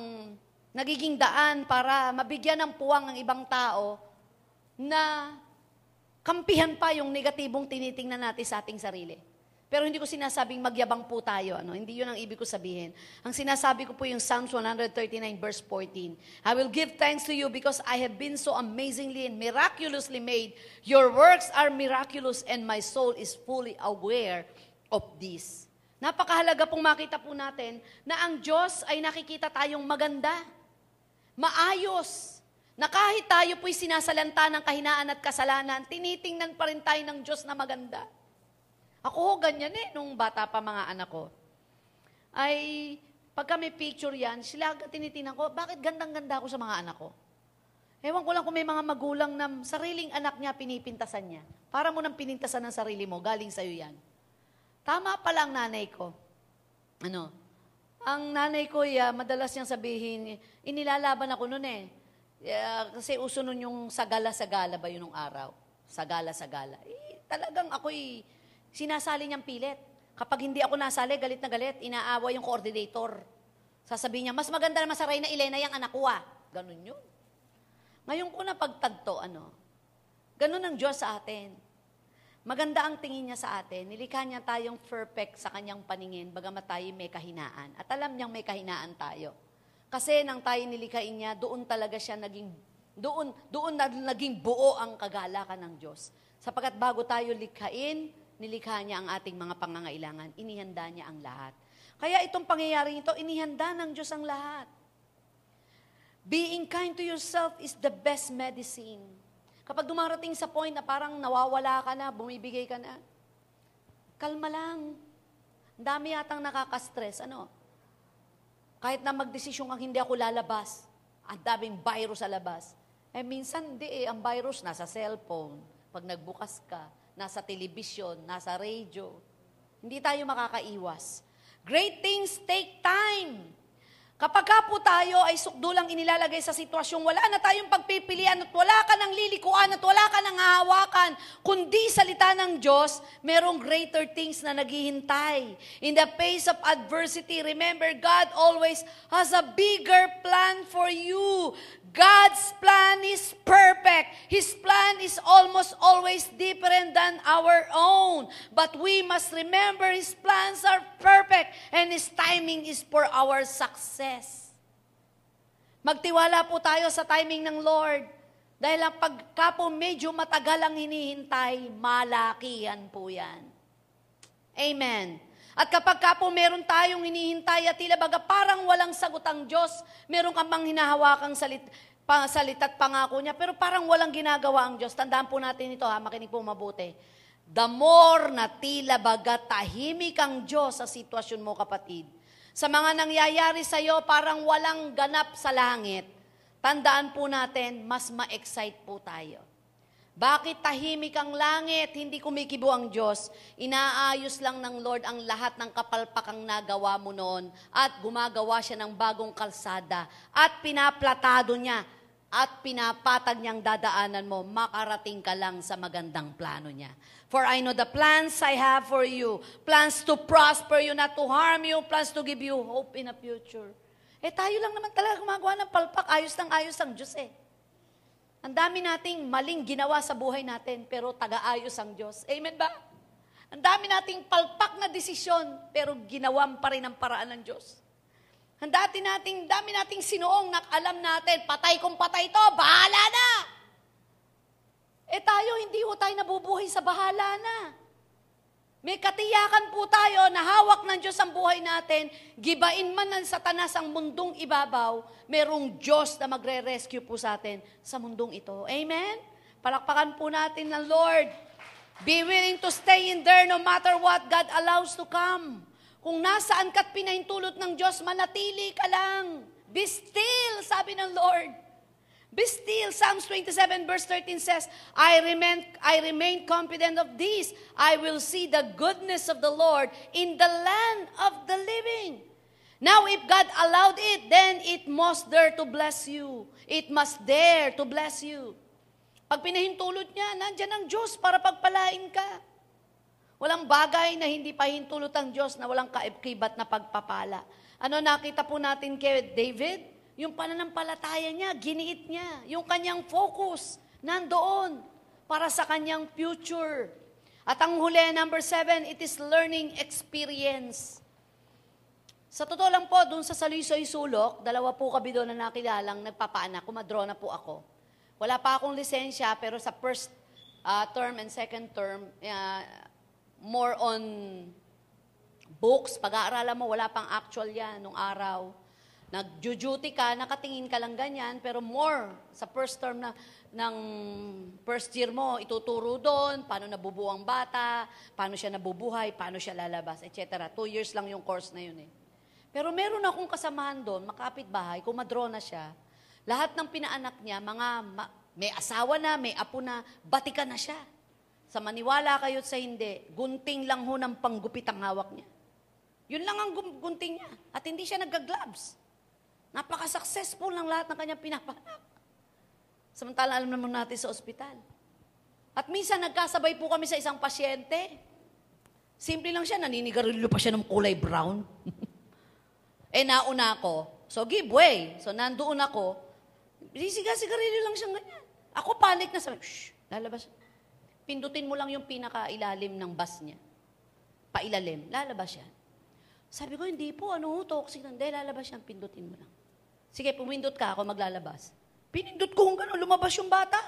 S3: nagiging daan para mabigyan ng puwang ang ibang tao na kampihan pa yung negatibong tinitingnan natin sa ating sarili. Pero hindi ko sinasabing magyabang po tayo. Ano? Hindi yun ang ibig ko sabihin. Ang sinasabi ko po yung Psalms 139 verse 14. I will give thanks to you because I have been so amazingly and miraculously made. Your works are miraculous and my soul is fully aware of this. Napakahalaga pong makita po natin na ang Diyos ay nakikita tayong maganda, maayos, na kahit tayo po'y sinasalanta ng kahinaan at kasalanan, tinitingnan pa rin tayo ng Diyos na maganda. Ako, ganyan eh, nung bata pa mga anak ko. Ay, pagka may picture yan, sila tinitingnan ko, bakit gandang-ganda ako sa mga anak ko? Ewan ko lang kung may mga magulang na sariling anak niya pinipintasan niya. Para mo nang pinintasan ng sarili mo, galing sa'yo yan. Tama pala ang nanay ko. Ano? Ang nanay ko, ya, madalas niyang sabihin, inilalaban ako noon eh. Yeah, kasi uso nun yung sagala-sagala ba yun nung araw? Sagala-sagala. Eh, talagang ako'y Sinasali niyang pilit. Kapag hindi ako nasali, galit na galit, inaawa yung coordinator. Sasabihin niya, mas maganda naman sa Reyna Elena yung anak ko ah. Ganun yun. Ngayon ko na pagtagto, ano, ganun ang Diyos sa atin. Maganda ang tingin niya sa atin. Nilikha niya tayong perfect sa kanyang paningin, bagamat tayo may kahinaan. At alam niyang may kahinaan tayo. Kasi nang tayo nilikhain niya, doon talaga siya naging, doon, doon na naging buo ang kagalakan ng Diyos. Sapagat bago tayo likhain, nilikha niya ang ating mga pangangailangan. Inihanda niya ang lahat. Kaya itong pangyayari ito, inihanda ng Diyos ang lahat. Being kind to yourself is the best medicine. Kapag dumarating sa point na parang nawawala ka na, bumibigay ka na, kalma lang. Ang dami yatang nakaka-stress. Ano? Kahit na magdesisyon kang hindi ako lalabas, ang daming virus sa labas. Eh minsan hindi eh, ang virus nasa cellphone. Pag nagbukas ka, nasa telebisyon, nasa radio. Hindi tayo makakaiwas. Great things take time. Kapag ka po tayo ay sukdulang inilalagay sa sitwasyong wala na tayong pagpipilian at wala ka ng lilikuan at wala ka ng hahawakan, kundi salita ng Diyos, merong greater things na naghihintay. In the face of adversity, remember, God always has a bigger plan for you. God's plan is perfect. His plan is almost always different than our own. But we must remember His plans are perfect and His timing is for our success. Magtiwala po tayo sa timing ng Lord. Dahil ang pagka po medyo matagal ang hinihintay, malakihan po yan. Amen. At kapag ka po meron tayong hinihintay at tila baga parang walang sagot ang Diyos, meron kang mang hinahawakang salit, pa, salita at pangako niya, pero parang walang ginagawa ang Diyos. Tandaan po natin ito ha, makinig po mabuti. The more na tila baga tahimik ang Diyos sa sitwasyon mo kapatid, sa mga nangyayari sa iyo parang walang ganap sa langit, tandaan po natin, mas ma-excite po tayo. Bakit tahimik ang langit, hindi kumikibo ang Diyos? Inaayos lang ng Lord ang lahat ng kapalpakang nagawa mo noon at gumagawa siya ng bagong kalsada at pinaplatado niya at pinapatag niyang dadaanan mo, makarating ka lang sa magandang plano niya. For I know the plans I have for you, plans to prosper you, not to harm you, plans to give you hope in a future. Eh tayo lang naman talaga gumagawa ng palpak, ayos ng ayos ang Diyos eh. Ang dami nating maling ginawa sa buhay natin, pero taga-ayos ang Diyos. Amen ba? Ang dami nating palpak na desisyon, pero ginawan pa rin ang paraan ng Diyos. Ang dati nating, dami nating sinuong na alam natin, patay kung patay to, bahala na! Eh tayo, hindi ho tayo nabubuhay sa bahala na. May katiyakan po tayo na hawak ng Diyos ang buhay natin, gibain man ng satanas ang mundong ibabaw, merong Diyos na magre-rescue po sa atin sa mundong ito. Amen? Palakpakan po natin ng Lord. Be willing to stay in there no matter what God allows to come. Kung nasaan ka't pinahintulot ng Diyos, manatili ka lang. Be still, sabi ng Lord. Be still. Psalms 27 verse 13 says, I remain, I remain confident of this. I will see the goodness of the Lord in the land of the living. Now, if God allowed it, then it must dare to bless you. It must dare to bless you. Pag pinahintulot niya, nandyan ang Diyos para pagpalain ka. Walang bagay na hindi pahintulot ang Diyos na walang kaibat na pagpapala. Ano nakita po natin kay David? Yung pananampalataya niya, giniit niya. Yung kanyang focus, nandoon para sa kanyang future. At ang huli, number seven, it is learning experience. Sa totoo lang po, dun sa Salisoy Sulok, dalawa po kami doon na nakilalang nagpapaanak, kumadro na po ako. Wala pa akong lisensya, pero sa first uh, term and second term, uh, more on books, pag-aaralan mo, wala pang actual yan nung araw. Nag-duty ka, nakatingin ka lang ganyan, pero more sa first term na ng first year mo, ituturo doon, paano nabubuo ang bata, paano siya nabubuhay, paano siya lalabas, etc. Two years lang yung course na yun eh. Pero meron akong kasamahan doon, makapit bahay, kumadro na siya. Lahat ng pinaanak niya, mga ma- may asawa na, may apo na, batikan na siya. Sa maniwala kayo sa hindi, gunting lang ho ng panggupit ang hawak niya. Yun lang ang gunting niya. At hindi siya nagga-gloves. Napaka-successful ng lahat ng kanyang pinapanak. Samantala, alam naman natin sa ospital. At minsan, nagkasabay po kami sa isang pasyente. Simple lang siya, naninigarilyo pa siya ng kulay brown. (laughs) eh, nauna ako. So, give way. So, nandoon ako. Siga-sigarilyo lang siya ganyan. Ako panic na sabi, shh, lalabas. Pindutin mo lang yung pinakailalim ng bus niya. Pailalim, lalabas siya. Sabi ko, hindi po, ano toxic. Hindi, lalabas siya, pindutin mo lang. Sige, pumindot ka, ako maglalabas. Pinindot ko kung gano'n, lumabas yung bata.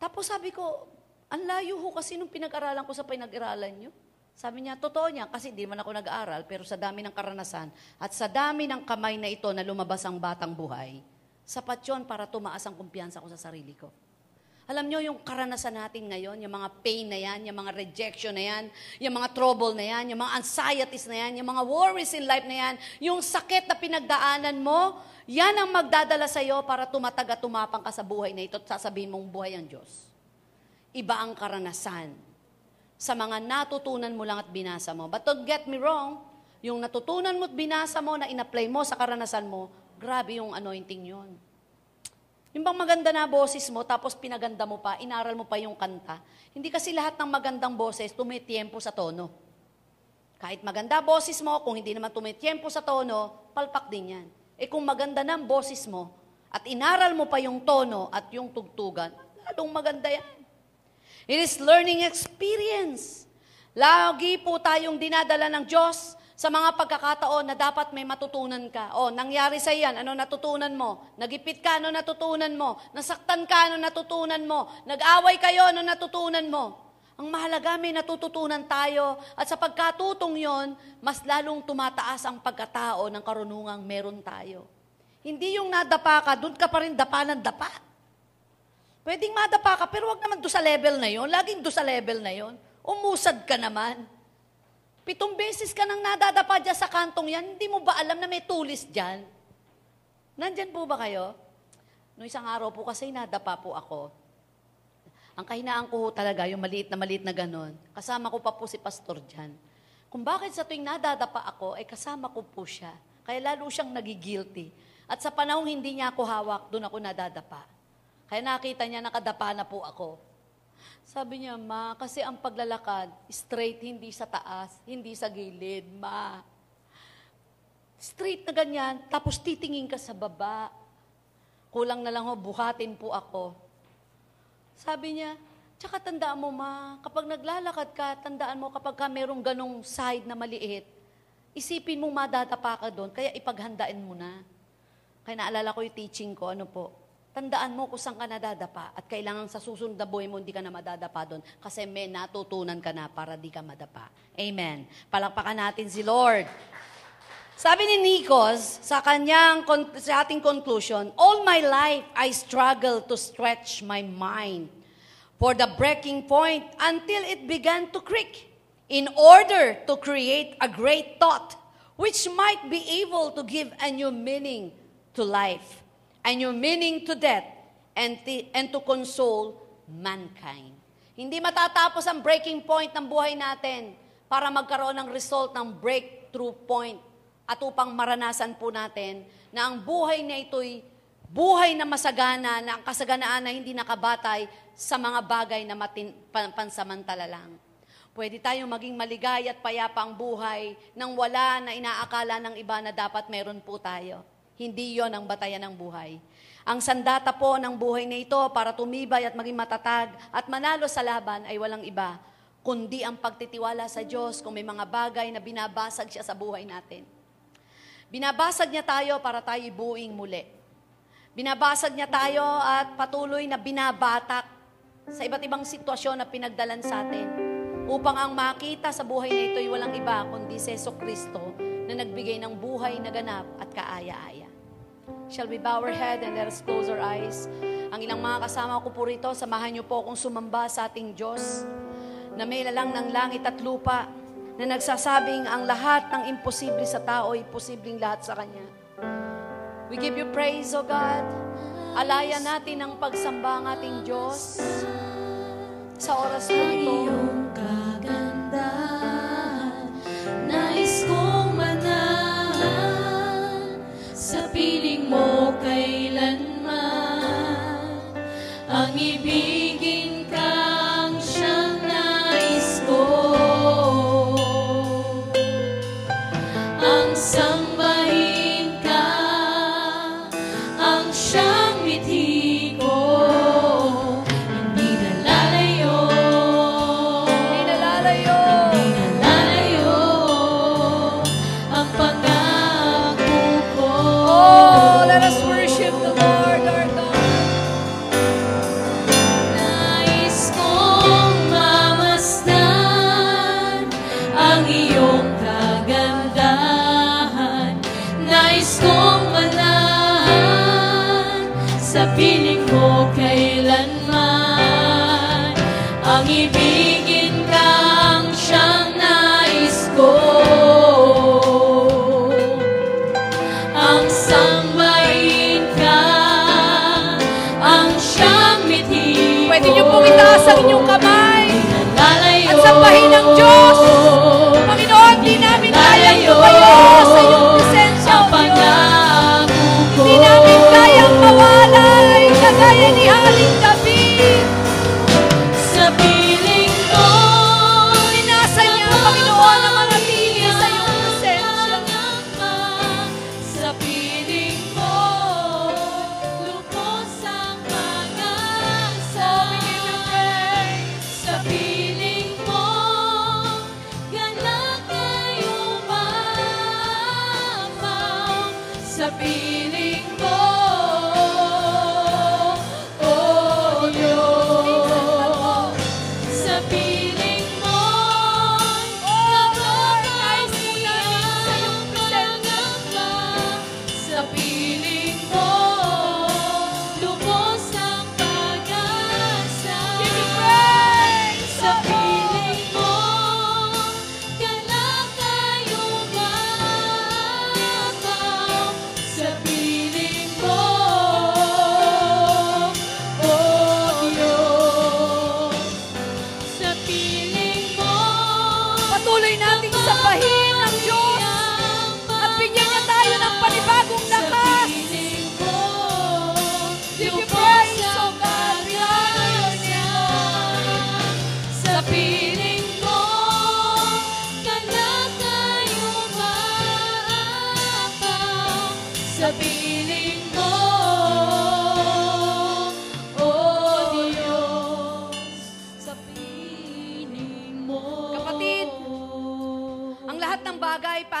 S3: Tapos sabi ko, ang layo ho kasi nung pinag-aralan ko sa pinag-aralan nyo. Sabi niya, totoo niya, kasi di man ako nag-aaral, pero sa dami ng karanasan at sa dami ng kamay na ito na lumabas ang batang buhay, sapat yun para tumaas ang kumpiyansa ko sa sarili ko. Alam nyo, yung karanasan natin ngayon, yung mga pain na yan, yung mga rejection na yan, yung mga trouble na yan, yung mga anxieties na yan, yung mga worries in life na yan, yung sakit na pinagdaanan mo, yan ang magdadala sa iyo para tumatag at tumapang ka sa buhay na ito at sasabihin mong buhay ang Diyos. Iba ang karanasan sa mga natutunan mo lang at binasa mo. But don't get me wrong, yung natutunan mo at binasa mo na in-apply mo sa karanasan mo, grabe yung anointing yon. Yung bang maganda na boses mo, tapos pinaganda mo pa, inaral mo pa yung kanta. Hindi kasi lahat ng magandang boses tumitiempo sa tono. Kahit maganda boses mo, kung hindi naman tumitiempo sa tono, palpak din yan. Eh kung maganda na ang boses mo, at inaral mo pa yung tono at yung tugtugan, lalong maganda yan. It is learning experience. Lagi po tayong dinadala ng Diyos sa mga pagkakataon na dapat may matutunan ka. O, nangyari sa yan, ano natutunan mo? Nagipit ka, ano natutunan mo? Nasaktan ka, ano natutunan mo? Nag-away kayo, ano natutunan mo? Ang mahalaga, may natututunan tayo. At sa pagkatutong yon, mas lalong tumataas ang pagkatao ng karunungang meron tayo. Hindi yung nadapa ka, doon ka pa rin dapa ng dapa. Pwedeng madapa ka, pero wag naman do sa level na yon. Laging do sa level na yon. Umusad ka naman. Pitong beses ka nang nadadapa dyan sa kantong yan, hindi mo ba alam na may tulis dyan? Nandyan po ba kayo? Noong isang araw po kasi nadapa po ako. Ang kahinaan ko talaga, yung maliit na maliit na ganon, kasama ko pa po si pastor dyan. Kung bakit sa tuwing nadadapa ako, ay kasama ko po siya. Kaya lalo siyang nagigilty. At sa panahong hindi niya ako hawak, doon ako nadadapa. Kaya nakita niya, nakadapa na po ako. Sabi niya, ma, kasi ang paglalakad, straight, hindi sa taas, hindi sa gilid, ma. Straight na ganyan, tapos titingin ka sa baba. Kulang na lang ho, buhatin po ako. Sabi niya, tsaka tandaan mo, ma, kapag naglalakad ka, tandaan mo kapag ka merong ganong side na maliit, isipin mong madadapa ka doon, kaya ipaghandaan mo na. Kaya naalala ko yung teaching ko, ano po, tandaan mo kung saan ka nadadapa at kailangan sa susunod na buhay mo hindi ka na madadapa doon kasi may natutunan ka na para di ka madapa. Amen. Palakpakan natin si Lord. Sabi ni Nikos sa kanyang sa ating conclusion, all my life I struggle to stretch my mind for the breaking point until it began to creak in order to create a great thought which might be able to give a new meaning to life and your meaning to death and, and to console mankind. Hindi matatapos ang breaking point ng buhay natin para magkaroon ng result ng breakthrough point at upang maranasan po natin na ang buhay na ito'y buhay na masagana, na ang kasaganaan na hindi nakabatay sa mga bagay na matin, pan, pansamantala lang. Pwede tayong maging maligay at payapa ang buhay nang wala na inaakala ng iba na dapat meron po tayo. Hindi yon ang batayan ng buhay. Ang sandata po ng buhay na ito para tumibay at maging matatag at manalo sa laban ay walang iba, kundi ang pagtitiwala sa Diyos kung may mga bagay na binabasag siya sa buhay natin. Binabasag niya tayo para tayo buing muli. Binabasag niya tayo at patuloy na binabatak sa iba't ibang sitwasyon na pinagdalan sa atin upang ang makita sa buhay na ito ay walang iba kundi si Kristo na nagbigay ng buhay na ganap at kaaya-aya. Shall we bow our head and let us close our eyes? Ang ilang mga kasama ko po rito, samahan niyo po akong sumamba sa ating Diyos na may lalang ng langit at lupa na nagsasabing ang lahat ng imposible sa tao ay posibleng lahat sa Kanya. We give you praise, O God. Alaya natin ang pagsamba ng ating Diyos sa oras na ito. Inyong kamay. At sambahin ng Diyos.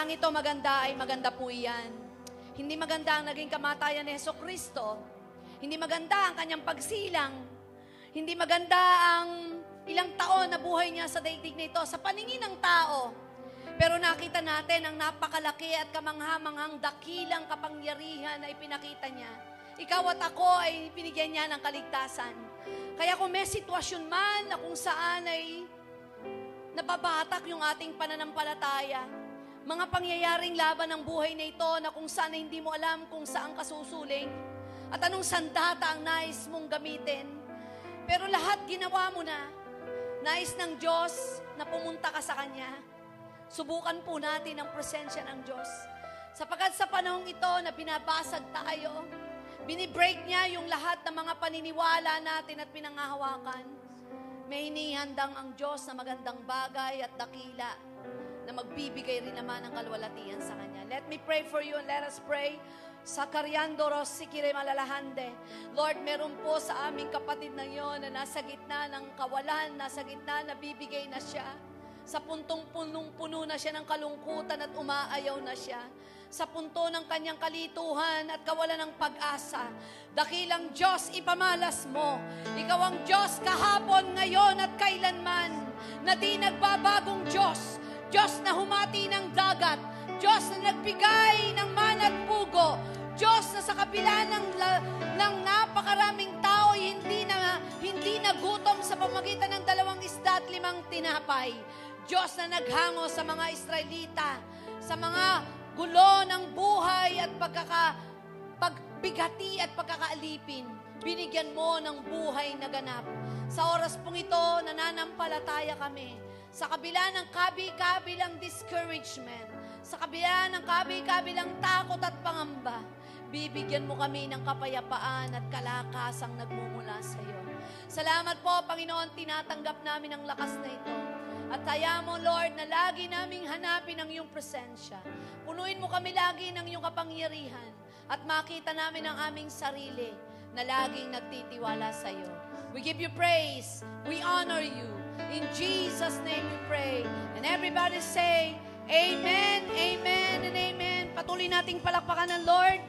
S3: Bagay, pangit o maganda, ay maganda po iyan. Hindi maganda ang naging kamatayan ni Heso Kristo. Hindi maganda ang kanyang pagsilang. Hindi maganda ang ilang taon na buhay niya sa daigdig na ito sa paningin ng tao. Pero nakita natin ang napakalaki at kamanghamanghang dakilang kapangyarihan na ipinakita niya. Ikaw at ako ay binigyan niya ng kaligtasan. Kaya kung may sitwasyon man na kung saan ay nababatak yung ating pananampalataya. Mga pangyayaring laban ng buhay na ito na kung saan hindi mo alam kung saan ka susuling at anong sandata ang nais mong gamitin. Pero lahat ginawa mo na. Nais ng Diyos na pumunta ka sa Kanya. Subukan po natin ang presensya ng Diyos. Sapagkat sa panahong ito na binabasag tayo, binibreak niya yung lahat ng mga paniniwala natin at pinangahawakan. May inihandang ang Diyos na magandang bagay at dakila na magbibigay rin naman ng kalwalatian sa Kanya. Let me pray for you and let us pray. Sa Karyando Rosikire Malalahande. Lord, meron po sa aming kapatid na yon na nasa gitna ng kawalan, nasa gitna na bibigay na siya. Sa puntong punong-puno na siya ng kalungkutan at umaayaw na siya. Sa punto ng kanyang kalituhan at kawalan ng pag-asa. Dakilang Diyos, ipamalas mo. Ikaw ang Diyos kahapon, ngayon at kailanman. Na di nagbabagong Diyos. Diyos na humati ng dagat. Diyos na nagbigay ng man at pugo. Diyos na sa kabila ng, ng napakaraming tao hindi na hindi nagutom sa pamagitan ng dalawang isda at limang tinapay. Diyos na naghango sa mga Israelita, sa mga gulo ng buhay at pagkaka, pagbigati at pagkakaalipin. Binigyan mo ng buhay na ganap. Sa oras pong ito, nananampalataya kami sa kabila ng kabi-kabilang discouragement, sa kabila ng kabi-kabilang takot at pangamba, bibigyan mo kami ng kapayapaan at kalakasang nagmumula sa iyo. Salamat po, Panginoon, tinatanggap namin ang lakas na ito. At kaya mo, Lord, na lagi naming hanapin ang iyong presensya. Punuin mo kami lagi ng iyong kapangyarihan at makita namin ang aming sarili na laging nagtitiwala sa iyo. We give you praise. We honor you. In Jesus' name we pray. And everybody say, Amen, Amen, and Amen. Patuloy nating palakpakan ng Lord.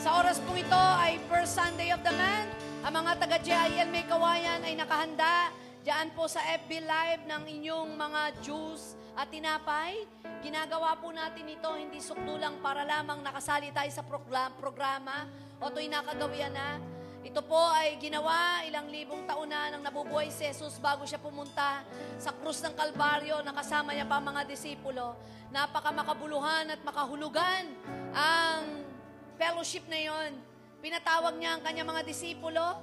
S3: Sa oras pong ito ay first Sunday of the month. Ang mga taga-JIL May Kawayan ay nakahanda Diyan po sa FB Live ng inyong mga juice at tinapay. Ginagawa po natin ito hindi sukdo lang para lamang nakasali tayo sa progla- programa o ito'y nakagawian na. Ito po ay ginawa ilang libong taon na nang nabubuhay si Jesus bago siya pumunta sa krus ng Kalbaryo na kasama niya pa mga disipulo. Napaka makabuluhan at makahulugan ang fellowship na yon. Pinatawag niya ang kanyang mga disipulo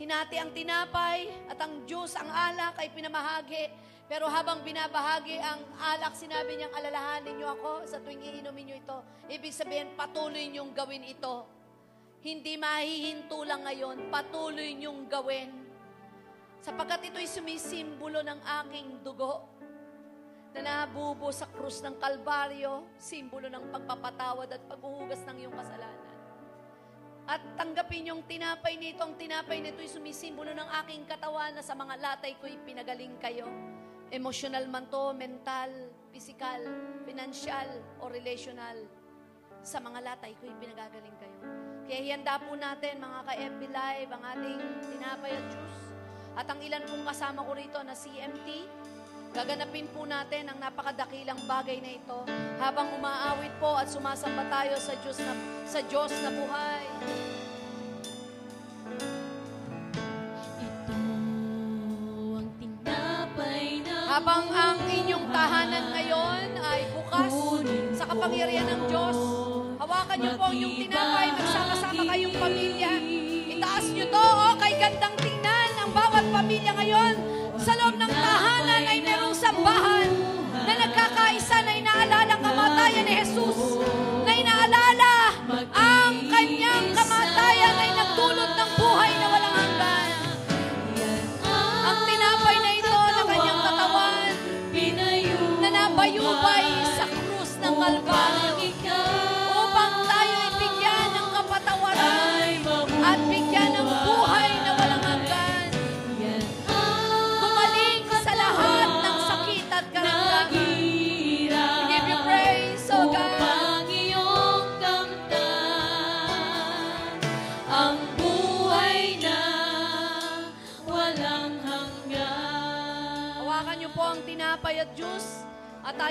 S3: hinati ang tinapay at ang juice, ang alak ay pinamahagi. Pero habang binabahagi ang alak, sinabi niyang alalahanin niyo ako sa tuwing iinumin niyo ito. Ibig sabihin, patuloy niyong gawin ito. Hindi mahihinto lang ngayon, patuloy niyong gawin. Sapagkat ito'y sumisimbolo ng aking dugo na nabubo sa krus ng Kalbaryo, simbolo ng pagpapatawad at paghuhugas ng iyong kasalanan. At tanggapin yung tinapay nito, ang tinapay nito'y sumisimbolo ng aking katawan na sa mga latay ko'y pinagaling kayo. Emotional man to, mental, physical, financial, o relational. Sa mga latay ko'y pinagagaling kayo. Kaya hiyanda po natin, mga ka-FB Live, ang ating tinapay at juice. At ang ilan pong kasama ko rito na CMT, gaganapin po natin ang napakadakilang bagay na ito habang umaawit po at sumasamba tayo sa Diyos na, sa Diyos na buhay.
S2: Ito ang tinapay na
S3: Habang ang inyong tahanan ngayon ay bukas sa kapangyarihan ng Diyos, hawakan niyo po inyong tinapay, magsama-sama kayong pamilya. Itaas niyo to, oh, kay gandang tingnan ang bawat pamilya ngayon. Sa loob ng tahanan ay merong sambahan na nagkakaisa na inaalala ang kamatayan ni Jesus, na inaalala ang kanyang kamatayan ay nagdulot ng buhay na walang hanggan. Ang tinapay na ito na kanyang katawan na nabayubay sa krus ng Kalbaryo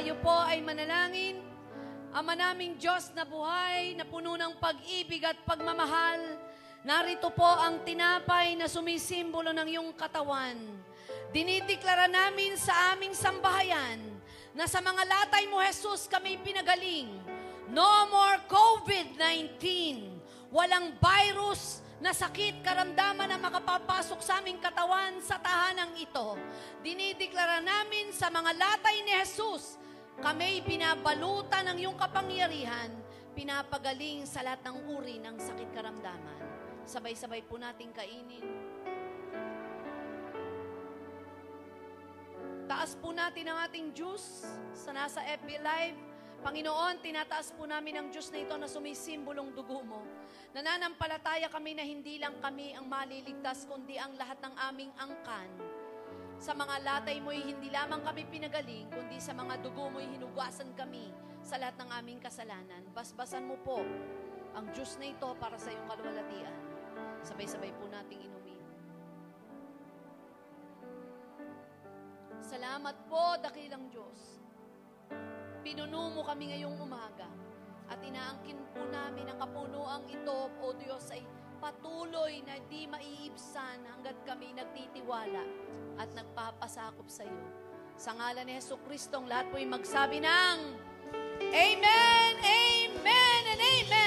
S3: tayo po ay manalangin. Ama naming Diyos na buhay, na puno ng pag-ibig at pagmamahal, narito po ang tinapay na sumisimbolo ng iyong katawan. Dinideklara namin sa aming sambahayan na sa mga latay mo, Jesus, kami pinagaling. No more COVID-19. Walang virus na sakit, karamdaman na makapapasok sa aming katawan sa tahanang ito. Dinideklara namin sa mga latay ni Jesus, kami binabalutan ng iyong kapangyarihan, pinapagaling sa lahat ng uri ng sakit karamdaman. Sabay-sabay po nating kainin. Taas po natin ang ating juice sa nasa FB Live. Panginoon, tinataas po namin ang Diyos na ito na sumisimbolong dugo mo. Nananampalataya kami na hindi lang kami ang maliligtas, kundi ang lahat ng aming angkan. Sa mga latay mo'y hindi lamang kami pinagaling, kundi sa mga dugo mo'y hinugasan kami sa lahat ng aming kasalanan. Basbasan mo po ang Diyos na ito para sa iyong kalwalatian. Sabay-sabay po nating inumin. Salamat po, dakilang Diyos. Pinuno mo kami ngayong umaga at inaangkin po namin ang kapunuang ito, O Diyos, ay patuloy na di maiibsan hanggat kami nagtitiwala at nagpapasakop sa iyo. Sa ngalan ni Heso Kristong, lahat po ay magsabi ng Amen, Amen, and Amen!